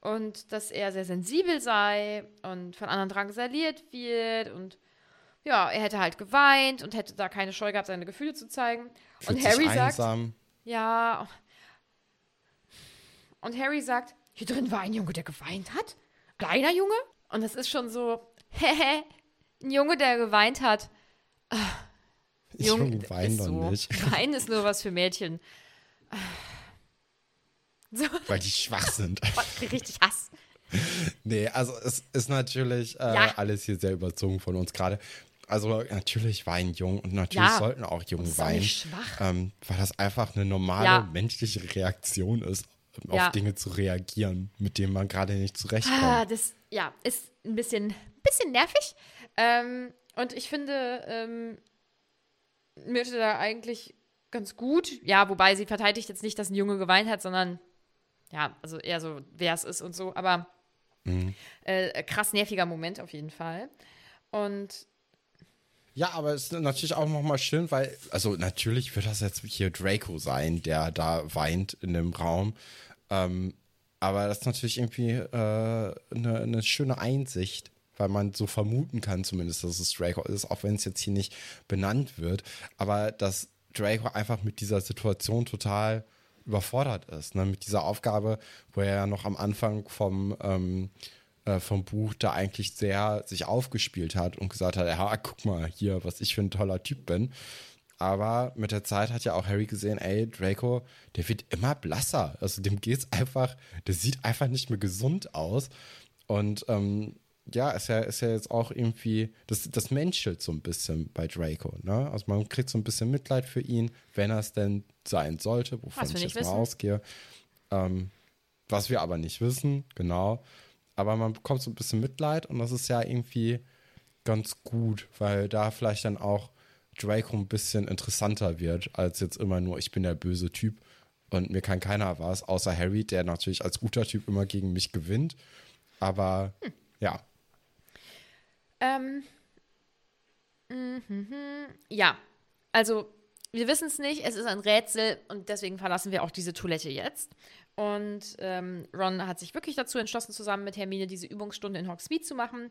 und dass er sehr sensibel sei und von anderen drangsaliert wird und ja, er hätte halt geweint und hätte da keine Scheu gehabt, seine Gefühle zu zeigen. Fühlt und Harry sagt, einsam. ja. Und Harry sagt, hier drin war ein Junge, der geweint hat. Kleiner Junge. Und das ist schon so, hehe, ein Junge, der geweint hat. Jung- ist doch so. nicht. Weinen ist nur was für Mädchen. So, Weil die schwach sind. richtig Hass. Nee, also es ist natürlich äh, Ja. alles hier sehr überzogen von uns gerade. Also natürlich weinen jung und natürlich Ja. sollten auch Jungen weinen, ähm, weil das einfach eine normale Ja. menschliche Reaktion ist, auf Dinge zu reagieren, mit denen man gerade nicht zurechtkommt. Ah, das, ja, ist ein bisschen, bisschen nervig. Ähm, und ich finde, ähm, Myrte da eigentlich ganz gut. Ja, wobei sie verteidigt jetzt nicht, dass ein Junge geweint hat, sondern ja, also eher so, wer es ist und so. Aber äh, krass nerviger Moment auf jeden Fall. Und Ja, aber es ist natürlich auch nochmal schön, weil, also natürlich wird das jetzt hier Draco sein, der da weint in dem Raum. Ähm, aber das ist natürlich irgendwie äh, eine, eine schöne Einsicht, weil man so vermuten kann zumindest, dass es Draco ist, auch wenn es jetzt hier nicht benannt wird. Aber dass Draco einfach mit dieser Situation total überfordert ist, ne? mit dieser Aufgabe, wo er ja noch am Anfang vom, ähm, äh, vom Buch da eigentlich sehr sich aufgespielt hat und gesagt hat, ja, guck mal hier, was ich für ein toller Typ bin. Aber mit der Zeit hat ja auch Harry gesehen, ey, Draco, der wird immer blasser. Also dem geht's einfach, der sieht einfach nicht mehr gesund aus. Und ähm, ja, ist ja, ist ja jetzt auch irgendwie, das, das menschelt so ein bisschen bei Draco, ne? Also man kriegt so ein bisschen Mitleid für ihn, wenn er es denn sein sollte, wovon ich jetzt mal wissen. ausgehe. Ähm, was wir aber nicht wissen, genau. Aber man bekommt so ein bisschen Mitleid und das ist ja irgendwie ganz gut, weil da vielleicht dann auch Draco ein bisschen interessanter wird, als jetzt immer nur, ich bin der böse Typ und mir kann keiner was, außer Harry, der natürlich als guter Typ immer gegen mich gewinnt. Aber Hm. ja, Ähm, mhm, ja, also wir wissen es nicht, es ist ein Rätsel und deswegen verlassen wir auch diese Toilette jetzt. Und ähm, Ron hat sich wirklich dazu entschlossen, zusammen mit Hermine diese Übungsstunde in Hogsmeade zu machen.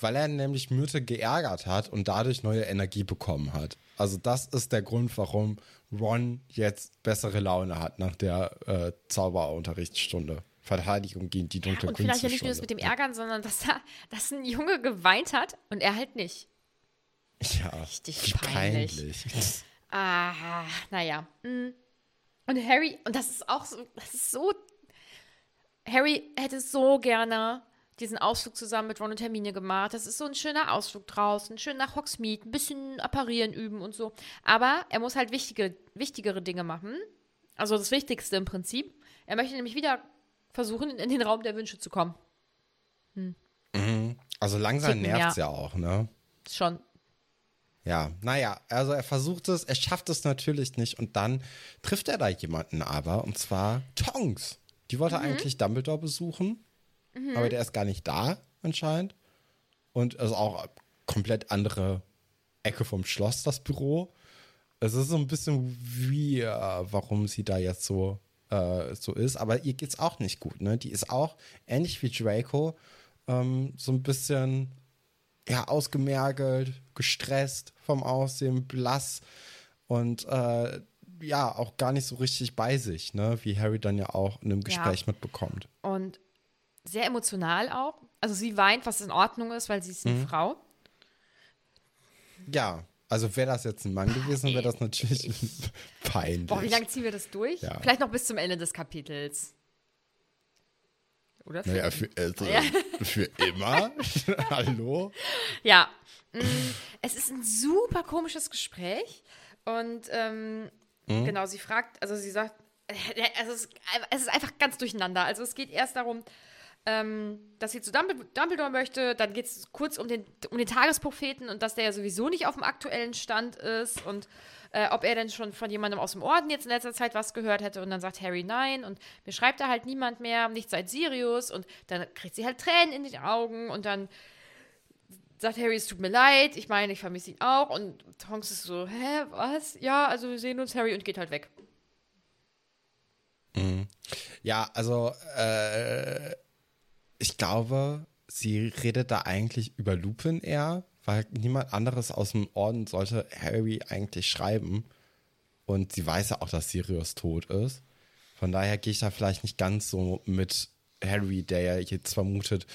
weil er nämlich Myrte geärgert hat und dadurch neue Energie bekommen hat. Also das ist der Grund, warum Ron jetzt bessere Laune hat nach der äh, Zauberunterrichtsstunde. Verteidigung gegen die dunkle Und vielleicht ja nicht nur das mit dem Ärgern, sondern dass, da, dass ein Junge geweint hat und er halt nicht. Ja, Richtig peinlich. peinlich. Ah, naja. Mm. Und Harry, und das ist auch so, das ist so. Harry hätte so gerne diesen Ausflug zusammen mit Ron und Hermine gemacht. Das ist so ein schöner Ausflug draußen, schön nach Hogsmeade, ein bisschen apparieren üben und so. Aber er muss halt wichtige, wichtigere Dinge machen. Also das Wichtigste im Prinzip. Er möchte nämlich wieder versuchen, in den Raum der Wünsche zu kommen. Mhm. Also langsam nervt es ja. ja auch, ne? Schon. Ja, naja, also er versucht es, er schafft es natürlich nicht und dann trifft er da jemanden aber, und zwar Tonks. Die wollte Mhm. eigentlich Dumbledore besuchen, aber der ist gar nicht da anscheinend. Und also auch komplett andere Ecke vom Schloss, das Büro. Es ist so ein bisschen wie, warum sie da jetzt so, äh, so ist, aber ihr geht's auch nicht gut, ne? Die ist auch, ähnlich wie Draco, ähm, so ein bisschen ja, ausgemergelt, gestresst vom Aussehen, blass und äh, ja, auch gar nicht so richtig bei sich, ne? Wie Harry dann ja auch in einem Gespräch mitbekommt. Und sehr emotional auch. Also sie weint, was in Ordnung ist, weil sie ist eine Mhm. Frau. Ja, also wäre das jetzt ein Mann gewesen, wäre das natürlich peinlich. Boah, wie lange ziehen wir das durch? Ja. Vielleicht noch bis zum Ende des Kapitels. Oder? Naja, für, also, Ja. für immer? Hallo? Ja. Mm, Es ist ein super komisches Gespräch. Und ähm, Mhm. genau, sie fragt, also sie sagt, äh, also es, es ist einfach ganz durcheinander. Also es geht erst darum, ähm, dass sie zu Dumbledore, möchte, dann geht es kurz um den, um den Tagespropheten und dass der ja sowieso nicht auf dem aktuellen Stand ist und äh, ob er denn schon von jemandem aus dem Orden jetzt in letzter Zeit was gehört hätte und dann sagt Harry nein und mir schreibt da halt niemand mehr, nicht seit Sirius und dann kriegt sie halt Tränen in den Augen und dann sagt Harry, es tut mir leid, ich meine, ich vermisse ihn auch. Und Tonks ist so, hä, was? Ja, also wir sehen uns, Harry, und geht halt weg. Ja, also äh, ich glaube, sie redet da eigentlich über Lupin eher, weil niemand anderes aus dem Orden sollte Harry eigentlich schreiben. Und sie weiß ja auch, dass Sirius tot ist. Von daher gehe ich da vielleicht nicht ganz so mit Harry, der ja jetzt vermutet,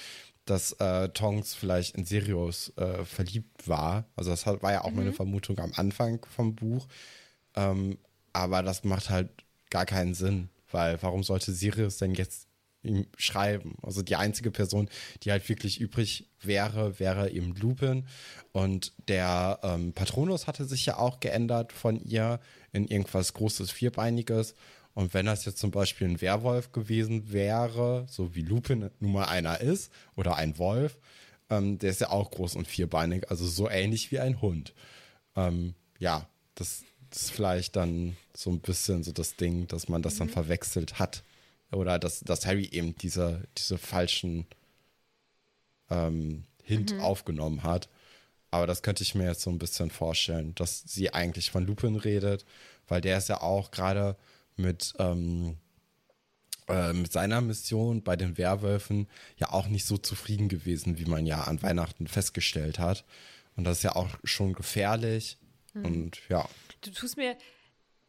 dass äh, Tonks vielleicht in Sirius äh, verliebt war. Also das war ja auch meine Vermutung am Anfang vom Buch. Ähm, aber das macht halt gar keinen Sinn, weil warum sollte Sirius denn jetzt ihm schreiben? Also die einzige Person, die halt wirklich übrig wäre, wäre eben Lupin. Und der ähm, Patronus hatte sich ja auch geändert von ihr in irgendwas Großes, Vierbeiniges. Und wenn das jetzt zum Beispiel ein Werwolf gewesen wäre, so wie Lupin nun mal einer ist, oder ein Wolf, ähm, der ist ja auch groß und vierbeinig, also so ähnlich wie ein Hund. Ähm, ja, das, das ist vielleicht dann so ein bisschen so das Ding, dass man das dann verwechselt hat. Oder dass, dass Harry eben diese, diese falschen ähm, Hint aufgenommen hat. Aber das könnte ich mir jetzt so ein bisschen vorstellen, dass sie eigentlich von Lupin redet, weil der ist ja auch gerade mit, ähm, äh, mit seiner Mission bei den Werwölfen ja auch nicht so zufrieden gewesen, wie man ja an Weihnachten festgestellt hat. Und das ist ja auch schon gefährlich. Und ja. Du tust mir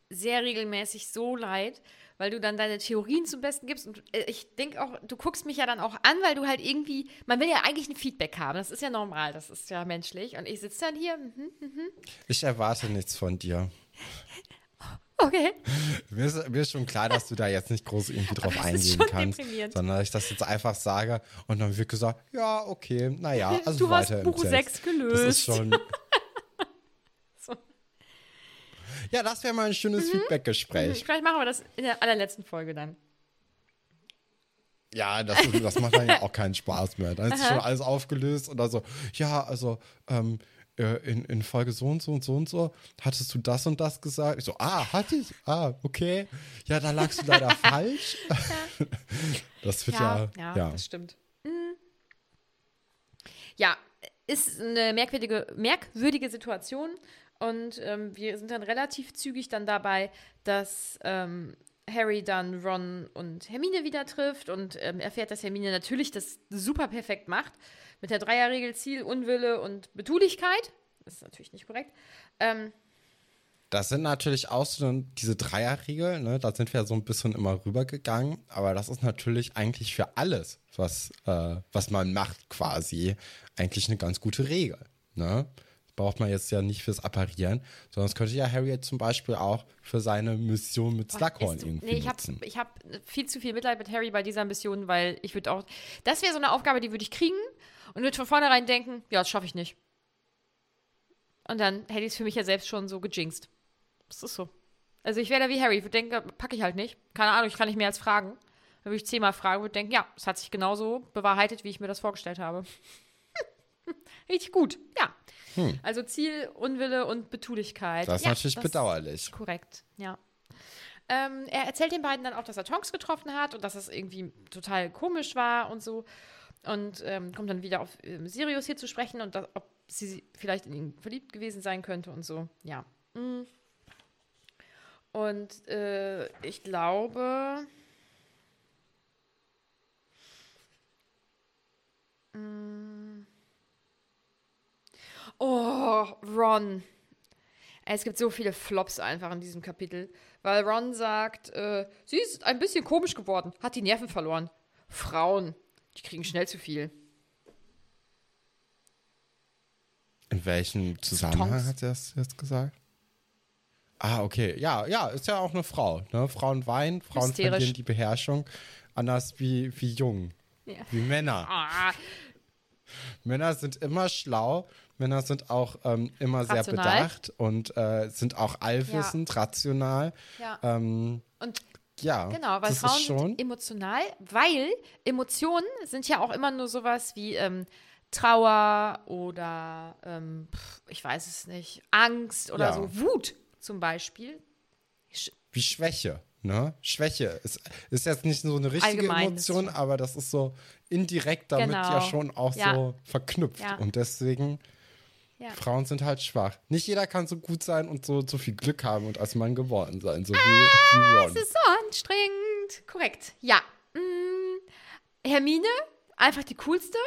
sehr regelmäßig so leid, weil du dann deine Theorien zum Besten gibst. Und äh, ich denke auch, du guckst mich ja dann auch an, weil du halt irgendwie, man will ja eigentlich ein Feedback haben. Das ist ja normal, das ist ja menschlich. Und ich sitze dann hier, mhm, Ich erwarte nichts von dir. okay. Mir ist, mir ist schon klar, dass du da jetzt nicht groß irgendwie drauf eingehen kannst, sondern dass ich das jetzt einfach sage und dann wird gesagt, ja, okay, naja, also Du hast weiter im Buch Text. 6 gelöst. Das ist schon. So. Ja, das wäre mal ein schönes Feedback-Gespräch. Vielleicht machen wir das in der allerletzten Folge dann. Ja, das, das macht dann ja auch keinen Spaß mehr. Dann ist schon alles aufgelöst oder so. Ja, also ähm, äh, in, in Folge so und so und so und so hattest du das und das gesagt. Ich so, ah, hatte ich? Ah, okay. Ja, da lagst du leider falsch. Das wird ja, ja, ja. das stimmt. Mhm. Ja, ist eine merkwürdige, merkwürdige Situation. Und ähm, wir sind dann relativ zügig dann dabei, dass ähm, Harry dann Ron und Hermine wieder trifft und ähm, erfährt, dass Hermine natürlich das super perfekt macht. Mit der Dreierregel Ziel, Unwille und Betulichkeit. Das ist natürlich nicht korrekt. Ähm, Das sind natürlich auch so diese Dreierregel, ne? Da sind wir so ein bisschen immer rübergegangen, aber das ist natürlich eigentlich für alles, was, äh, was man macht, quasi, eigentlich eine ganz gute Regel. Ne? Braucht man jetzt ja nicht fürs Apparieren, sondern es könnte ja Harry jetzt zum Beispiel auch für seine Mission mit Slughorn irgendwie nee, ich habe nutzen. ich hab viel zu viel Mitleid mit Harry bei dieser Mission, weil ich würde auch. Das wäre so eine Aufgabe, die würde ich kriegen und würde von vornherein denken, ja, das schaffe ich nicht. Und dann hätte ich es für mich ja selbst schon so gejinxt. Das ist so. Also ich wäre da wie Harry, ich würde denken, packe ich halt nicht. Keine Ahnung, ich kann nicht mehr als fragen. Dann würde ich zehnmal fragen, würde denken, ja, es hat sich genauso bewahrheitet, wie ich mir das vorgestellt habe. Richtig gut, ja. Also Ziel, Unwille und Betulichkeit. Hm. Das ist ja, natürlich bedauerlich. Korrekt, ja. Ähm, er erzählt den beiden dann auch, dass er Tonks getroffen hat und dass es irgendwie total komisch war und so. Und ähm, kommt dann wieder auf ähm, Sirius hier zu sprechen und dass, ob sie vielleicht in ihn verliebt gewesen sein könnte und so. Ja. Mm. Und äh, ich glaube. Mm. Oh, Ron. Es gibt so viele Flops einfach in diesem Kapitel, weil Ron sagt, äh, sie ist ein bisschen komisch geworden, hat die Nerven verloren. Frauen, die kriegen schnell zu viel. In welchem Zusammenhang Tonks. hat er das jetzt gesagt? Ah, okay. Ja, ja, ist ja auch eine Frau. Ne? Frauen weinen, Frauen Hysterisch. verlieren die Beherrschung. Anders wie, wie Jungen. Ja. Wie Männer. Ah, Männer sind immer schlau. Männer sind auch ähm, immer sehr Rational. bedacht und äh, sind auch allwissend, rational. ja. Ähm, Und ja, genau, weil Frauen ist schon. sind emotional, weil Emotionen sind ja auch immer nur sowas wie ähm, Trauer oder ähm, ich weiß es nicht, Angst oder Ja. so, Wut zum Beispiel. wie Schwäche. Ne? Schwäche ist, ist jetzt nicht so eine richtige Allgemein Emotion, aber das ist so indirekt damit Genau. ja schon auch Ja. so verknüpft. Ja. Und deswegen, Ja. Frauen sind halt schwach. Nicht jeder kann so gut sein und so, so viel Glück haben und als Mann geworden sein, so wie, wie Ron. Es ist so anstrengend. Korrekt. Ja. Mm, Hermine, einfach die coolste.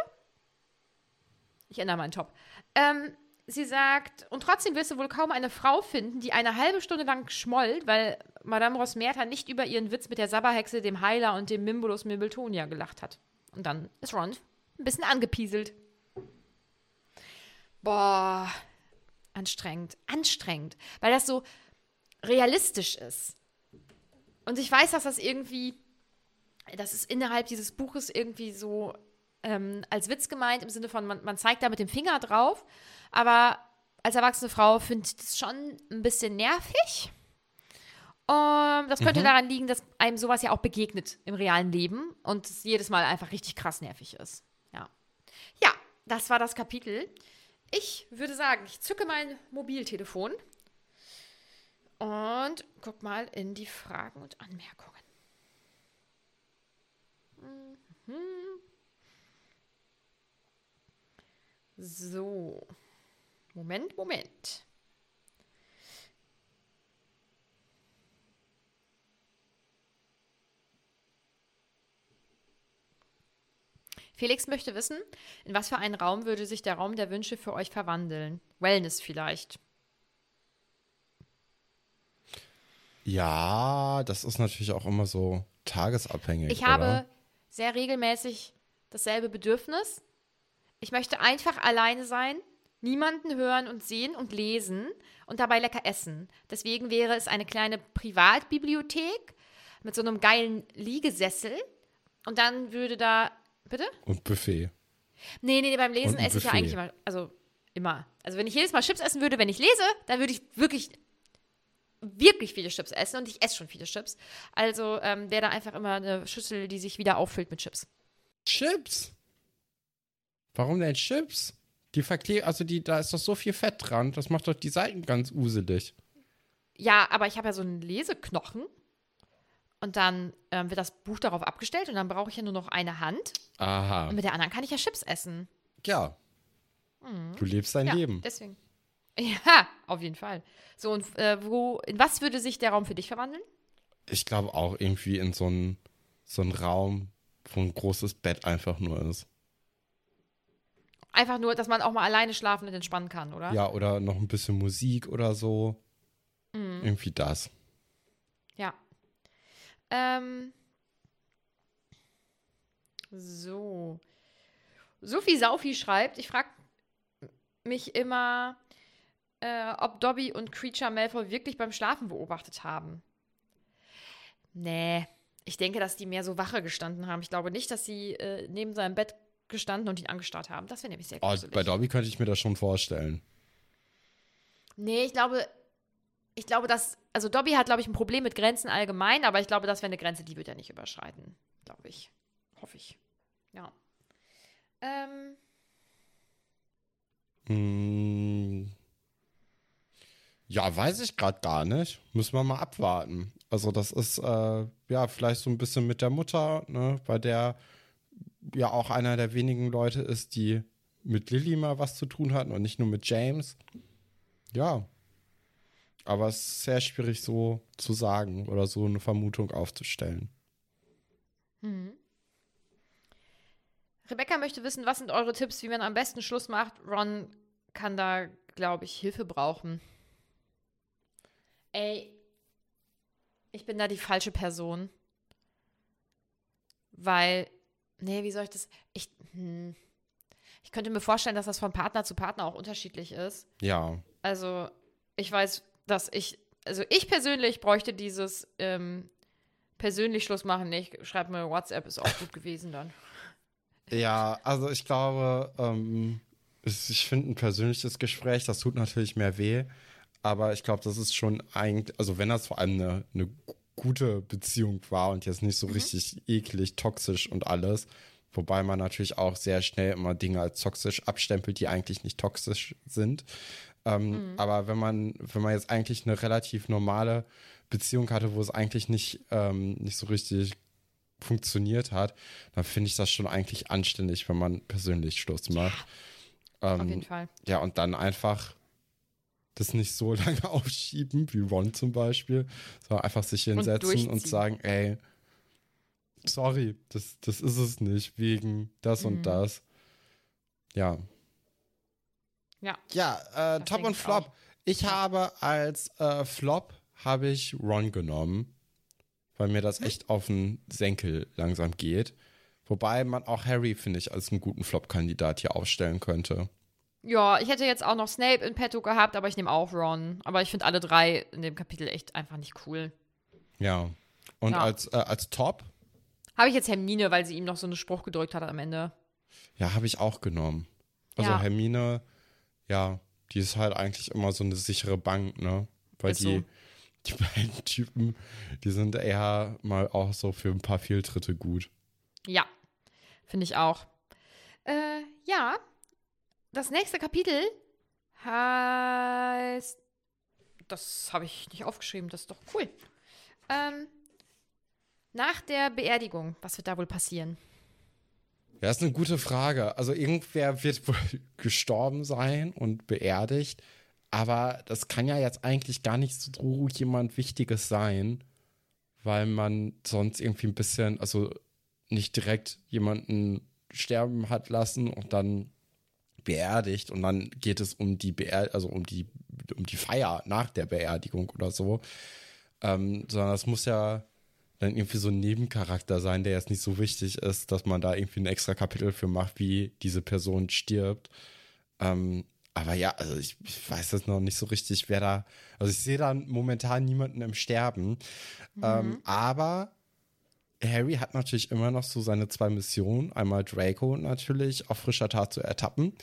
Ich ändere meinen Top. Ähm, sie sagt, und trotzdem wirst du wohl kaum eine Frau finden, die eine halbe Stunde lang schmollt, weil Madame Rosmerta nicht über ihren Witz mit der Sabberhexe, dem Heiler und dem Mimbulus Mimbletonia gelacht hat. Und dann ist Ron ein bisschen angepieselt. Boah, anstrengend, anstrengend, weil das so realistisch ist. Und ich weiß, dass das irgendwie, das ist innerhalb dieses Buches irgendwie so ähm, als Witz gemeint, im Sinne von, man, man zeigt da mit dem Finger drauf, aber als erwachsene Frau finde ich das schon ein bisschen nervig. Um, das könnte daran liegen, dass einem sowas ja auch begegnet im realen Leben und es jedes Mal einfach richtig krass nervig ist. Ja. Ja, das war das Kapitel. Ich würde sagen, ich zücke mein Mobiltelefon und guck mal in die Fragen und Anmerkungen. Mhm. So. Moment, Moment. Felix möchte wissen, in was für einen Raum würde sich der Raum der Wünsche für euch verwandeln? Wellness vielleicht. Ja, das ist natürlich auch immer so tagesabhängig. Ich habe oder? sehr regelmäßig dasselbe Bedürfnis. Ich möchte einfach alleine sein, niemanden hören und sehen und lesen und dabei lecker essen. Deswegen wäre es eine kleine Privatbibliothek mit so einem geilen Liegesessel. Und dann würde da. Bitte? Und Buffet. Nee, nee, nee, beim Lesen esse ich ja eigentlich immer. Also immer. Also wenn ich jedes Mal Chips essen würde, wenn ich lese, dann würde ich wirklich wirklich viele Chips essen und ich esse schon viele Chips. Also ähm, wäre da einfach immer eine Schüssel, die sich wieder auffüllt mit Chips. Chips? Warum denn Chips? Die verklebt, also die, da ist doch so viel Fett dran. Das macht doch die Seiten ganz uselig. Ja, aber ich habe ja so einen Leseknochen und dann ähm, wird das Buch darauf abgestellt und dann brauche ich ja nur noch eine Hand Aha. und mit der anderen kann ich ja Chips essen. Ja. Du lebst dein Mhm. Ja, Leben. deswegen. Ja, auf jeden Fall. So, und äh, wo, in was würde sich der Raum für dich verwandeln? Ich glaube auch irgendwie in so einen so einen Raum, wo ein großes Bett einfach nur ist. Einfach nur, dass man auch mal alleine schlafen und entspannen kann, oder? Ja, oder noch ein bisschen Musik oder so. Mhm. Irgendwie das. Ja. Ähm. So. Sophie Saufi schreibt, ich frage mich immer, äh, ob Dobby und Creature Malfoy wirklich beim Schlafen beobachtet haben. Nee, ich denke, dass die mehr so Wache gestanden haben. Ich glaube nicht, dass sie äh, neben seinem Bett gestanden und ihn angestarrt haben. Das wäre nämlich sehr Oh, gruselig. bei Dobby könnte ich mir das schon vorstellen. Nee, ich glaube, ich glaube, dass, also Dobby hat, glaube ich, ein Problem mit Grenzen allgemein, aber ich glaube, das wäre eine Grenze, die wird er nicht überschreiten. Glaube ich. Hoffe ich. Ja. Ähm, Hm. Ja, weiß ich gerade gar nicht. Müssen wir mal abwarten. Also das ist äh, ja vielleicht so ein bisschen mit der Mutter, ne, bei der ja auch einer der wenigen Leute ist, die mit Lilly mal was zu tun hatten und nicht nur mit James. Ja. Aber es ist sehr schwierig so zu sagen oder so eine Vermutung aufzustellen. mhm. Rebecca möchte wissen, was sind eure Tipps, wie man am besten Schluss macht? Ron kann da, glaube ich, Hilfe brauchen. Ey, ich bin da die falsche Person. Weil, nee, wie soll ich das? Ich, hm, ich könnte mir vorstellen, dass das von Partner zu Partner auch unterschiedlich ist. Ja. Also, ich weiß, dass ich, also ich persönlich bräuchte dieses ähm, persönlich Schluss machen nicht. Schreib mir WhatsApp, ist auch gut gewesen dann. Ja, also ich glaube, ähm, ich finde ein persönliches Gespräch, das tut natürlich mehr weh, aber ich glaube, das ist schon eigentlich, also wenn das vor allem eine, eine gute Beziehung war und jetzt nicht so richtig eklig, toxisch und alles, wobei man natürlich auch sehr schnell immer Dinge als toxisch abstempelt, die eigentlich nicht toxisch sind. Ähm, Aber wenn man, wenn man jetzt eigentlich eine relativ normale Beziehung hatte, wo es eigentlich nicht, ähm, nicht so richtig funktioniert hat, dann finde ich das schon eigentlich anständig, wenn man persönlich Schluss macht. Auf Ähm, jeden Fall. ja, und dann einfach das nicht so lange aufschieben, wie Ron zum Beispiel, sondern einfach sich hinsetzen und, durchziehen. sagen, ey, sorry, das, das ist es nicht, wegen das Mhm. und das. Ja. Ja. Ja, äh, Top und Flop. auch. Ich habe als äh, Flop habe ich Ron genommen, weil mir Hm? das echt auf den Senkel langsam geht. Wobei man auch Harry, finde ich, als einen guten Flop-Kandidat hier aufstellen könnte. Ja, ich hätte jetzt auch noch Snape in petto gehabt, aber ich nehme auch Ron. Aber ich finde alle drei in dem Kapitel echt einfach nicht cool. Ja. Und Ja. als, äh, als Top, Habe ich jetzt Hermine, weil sie ihm noch so einen Spruch gedrückt hat am Ende. ja, habe ich auch genommen. Also Ja. Hermine, ja, die ist halt eigentlich immer so eine sichere Bank, ne? Weil Ist die, so. die beiden Typen, die sind eher mal auch so für ein paar Fehltritte gut. Ja, finde ich auch. Äh, ja, das nächste Kapitel heißt. Das habe ich nicht aufgeschrieben, das ist doch cool. Ähm, nach der Beerdigung, was wird da wohl passieren? Ja, ist eine gute Frage. Also irgendwer wird wohl gestorben sein und beerdigt, aber das kann ja jetzt eigentlich gar nicht so jemand Wichtiges sein, weil man sonst irgendwie ein bisschen, also nicht direkt jemanden sterben hat lassen und dann beerdigt und dann geht es um die Beer also um die um die Feier nach der Beerdigung oder so, ähm, sondern das muss ja dann irgendwie so ein Nebencharakter sein, der jetzt nicht so wichtig ist, dass man da irgendwie ein extra Kapitel für macht, wie diese Person stirbt. Ähm, aber ja, also ich, ich weiß jetzt noch nicht so richtig, wer da. Also ich sehe da momentan niemanden im Sterben. Ähm, aber Harry hat natürlich immer noch so seine zwei Missionen. Einmal Draco natürlich auf frischer Tat zu ertappen,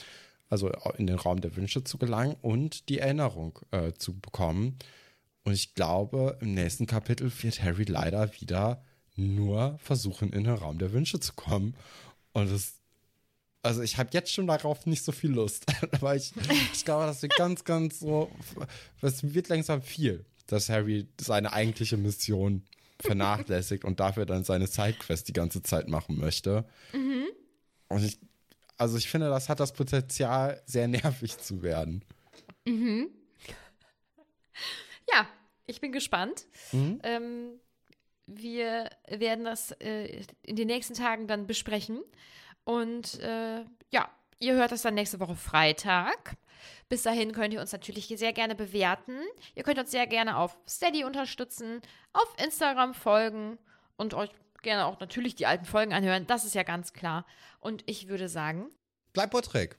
also in den Raum der Wünsche zu gelangen und die Erinnerung äh, zu bekommen. Und ich glaube, im nächsten Kapitel wird Harry leider wieder nur versuchen, in den Raum der Wünsche zu kommen. Und das, also ich habe jetzt schon darauf nicht so viel Lust. weil ich, ich glaube, das wird ganz, ganz so, es wird langsam viel, dass Harry seine eigentliche Mission vernachlässigt und dafür dann seine Sidequest die ganze Zeit machen möchte. Und ich, also ich finde, das hat das Potenzial, sehr nervig zu werden. Ja, ich bin gespannt. Ähm, wir werden das äh, in den nächsten Tagen dann besprechen. Und äh, ja, ihr hört das dann nächste Woche Freitag. Bis dahin könnt ihr uns natürlich sehr gerne bewerten. Ihr könnt uns sehr gerne auf Steady unterstützen, auf Instagram folgen und euch gerne auch natürlich die alten Folgen anhören. Das ist ja ganz klar. Und ich würde sagen, Bleib Porträg.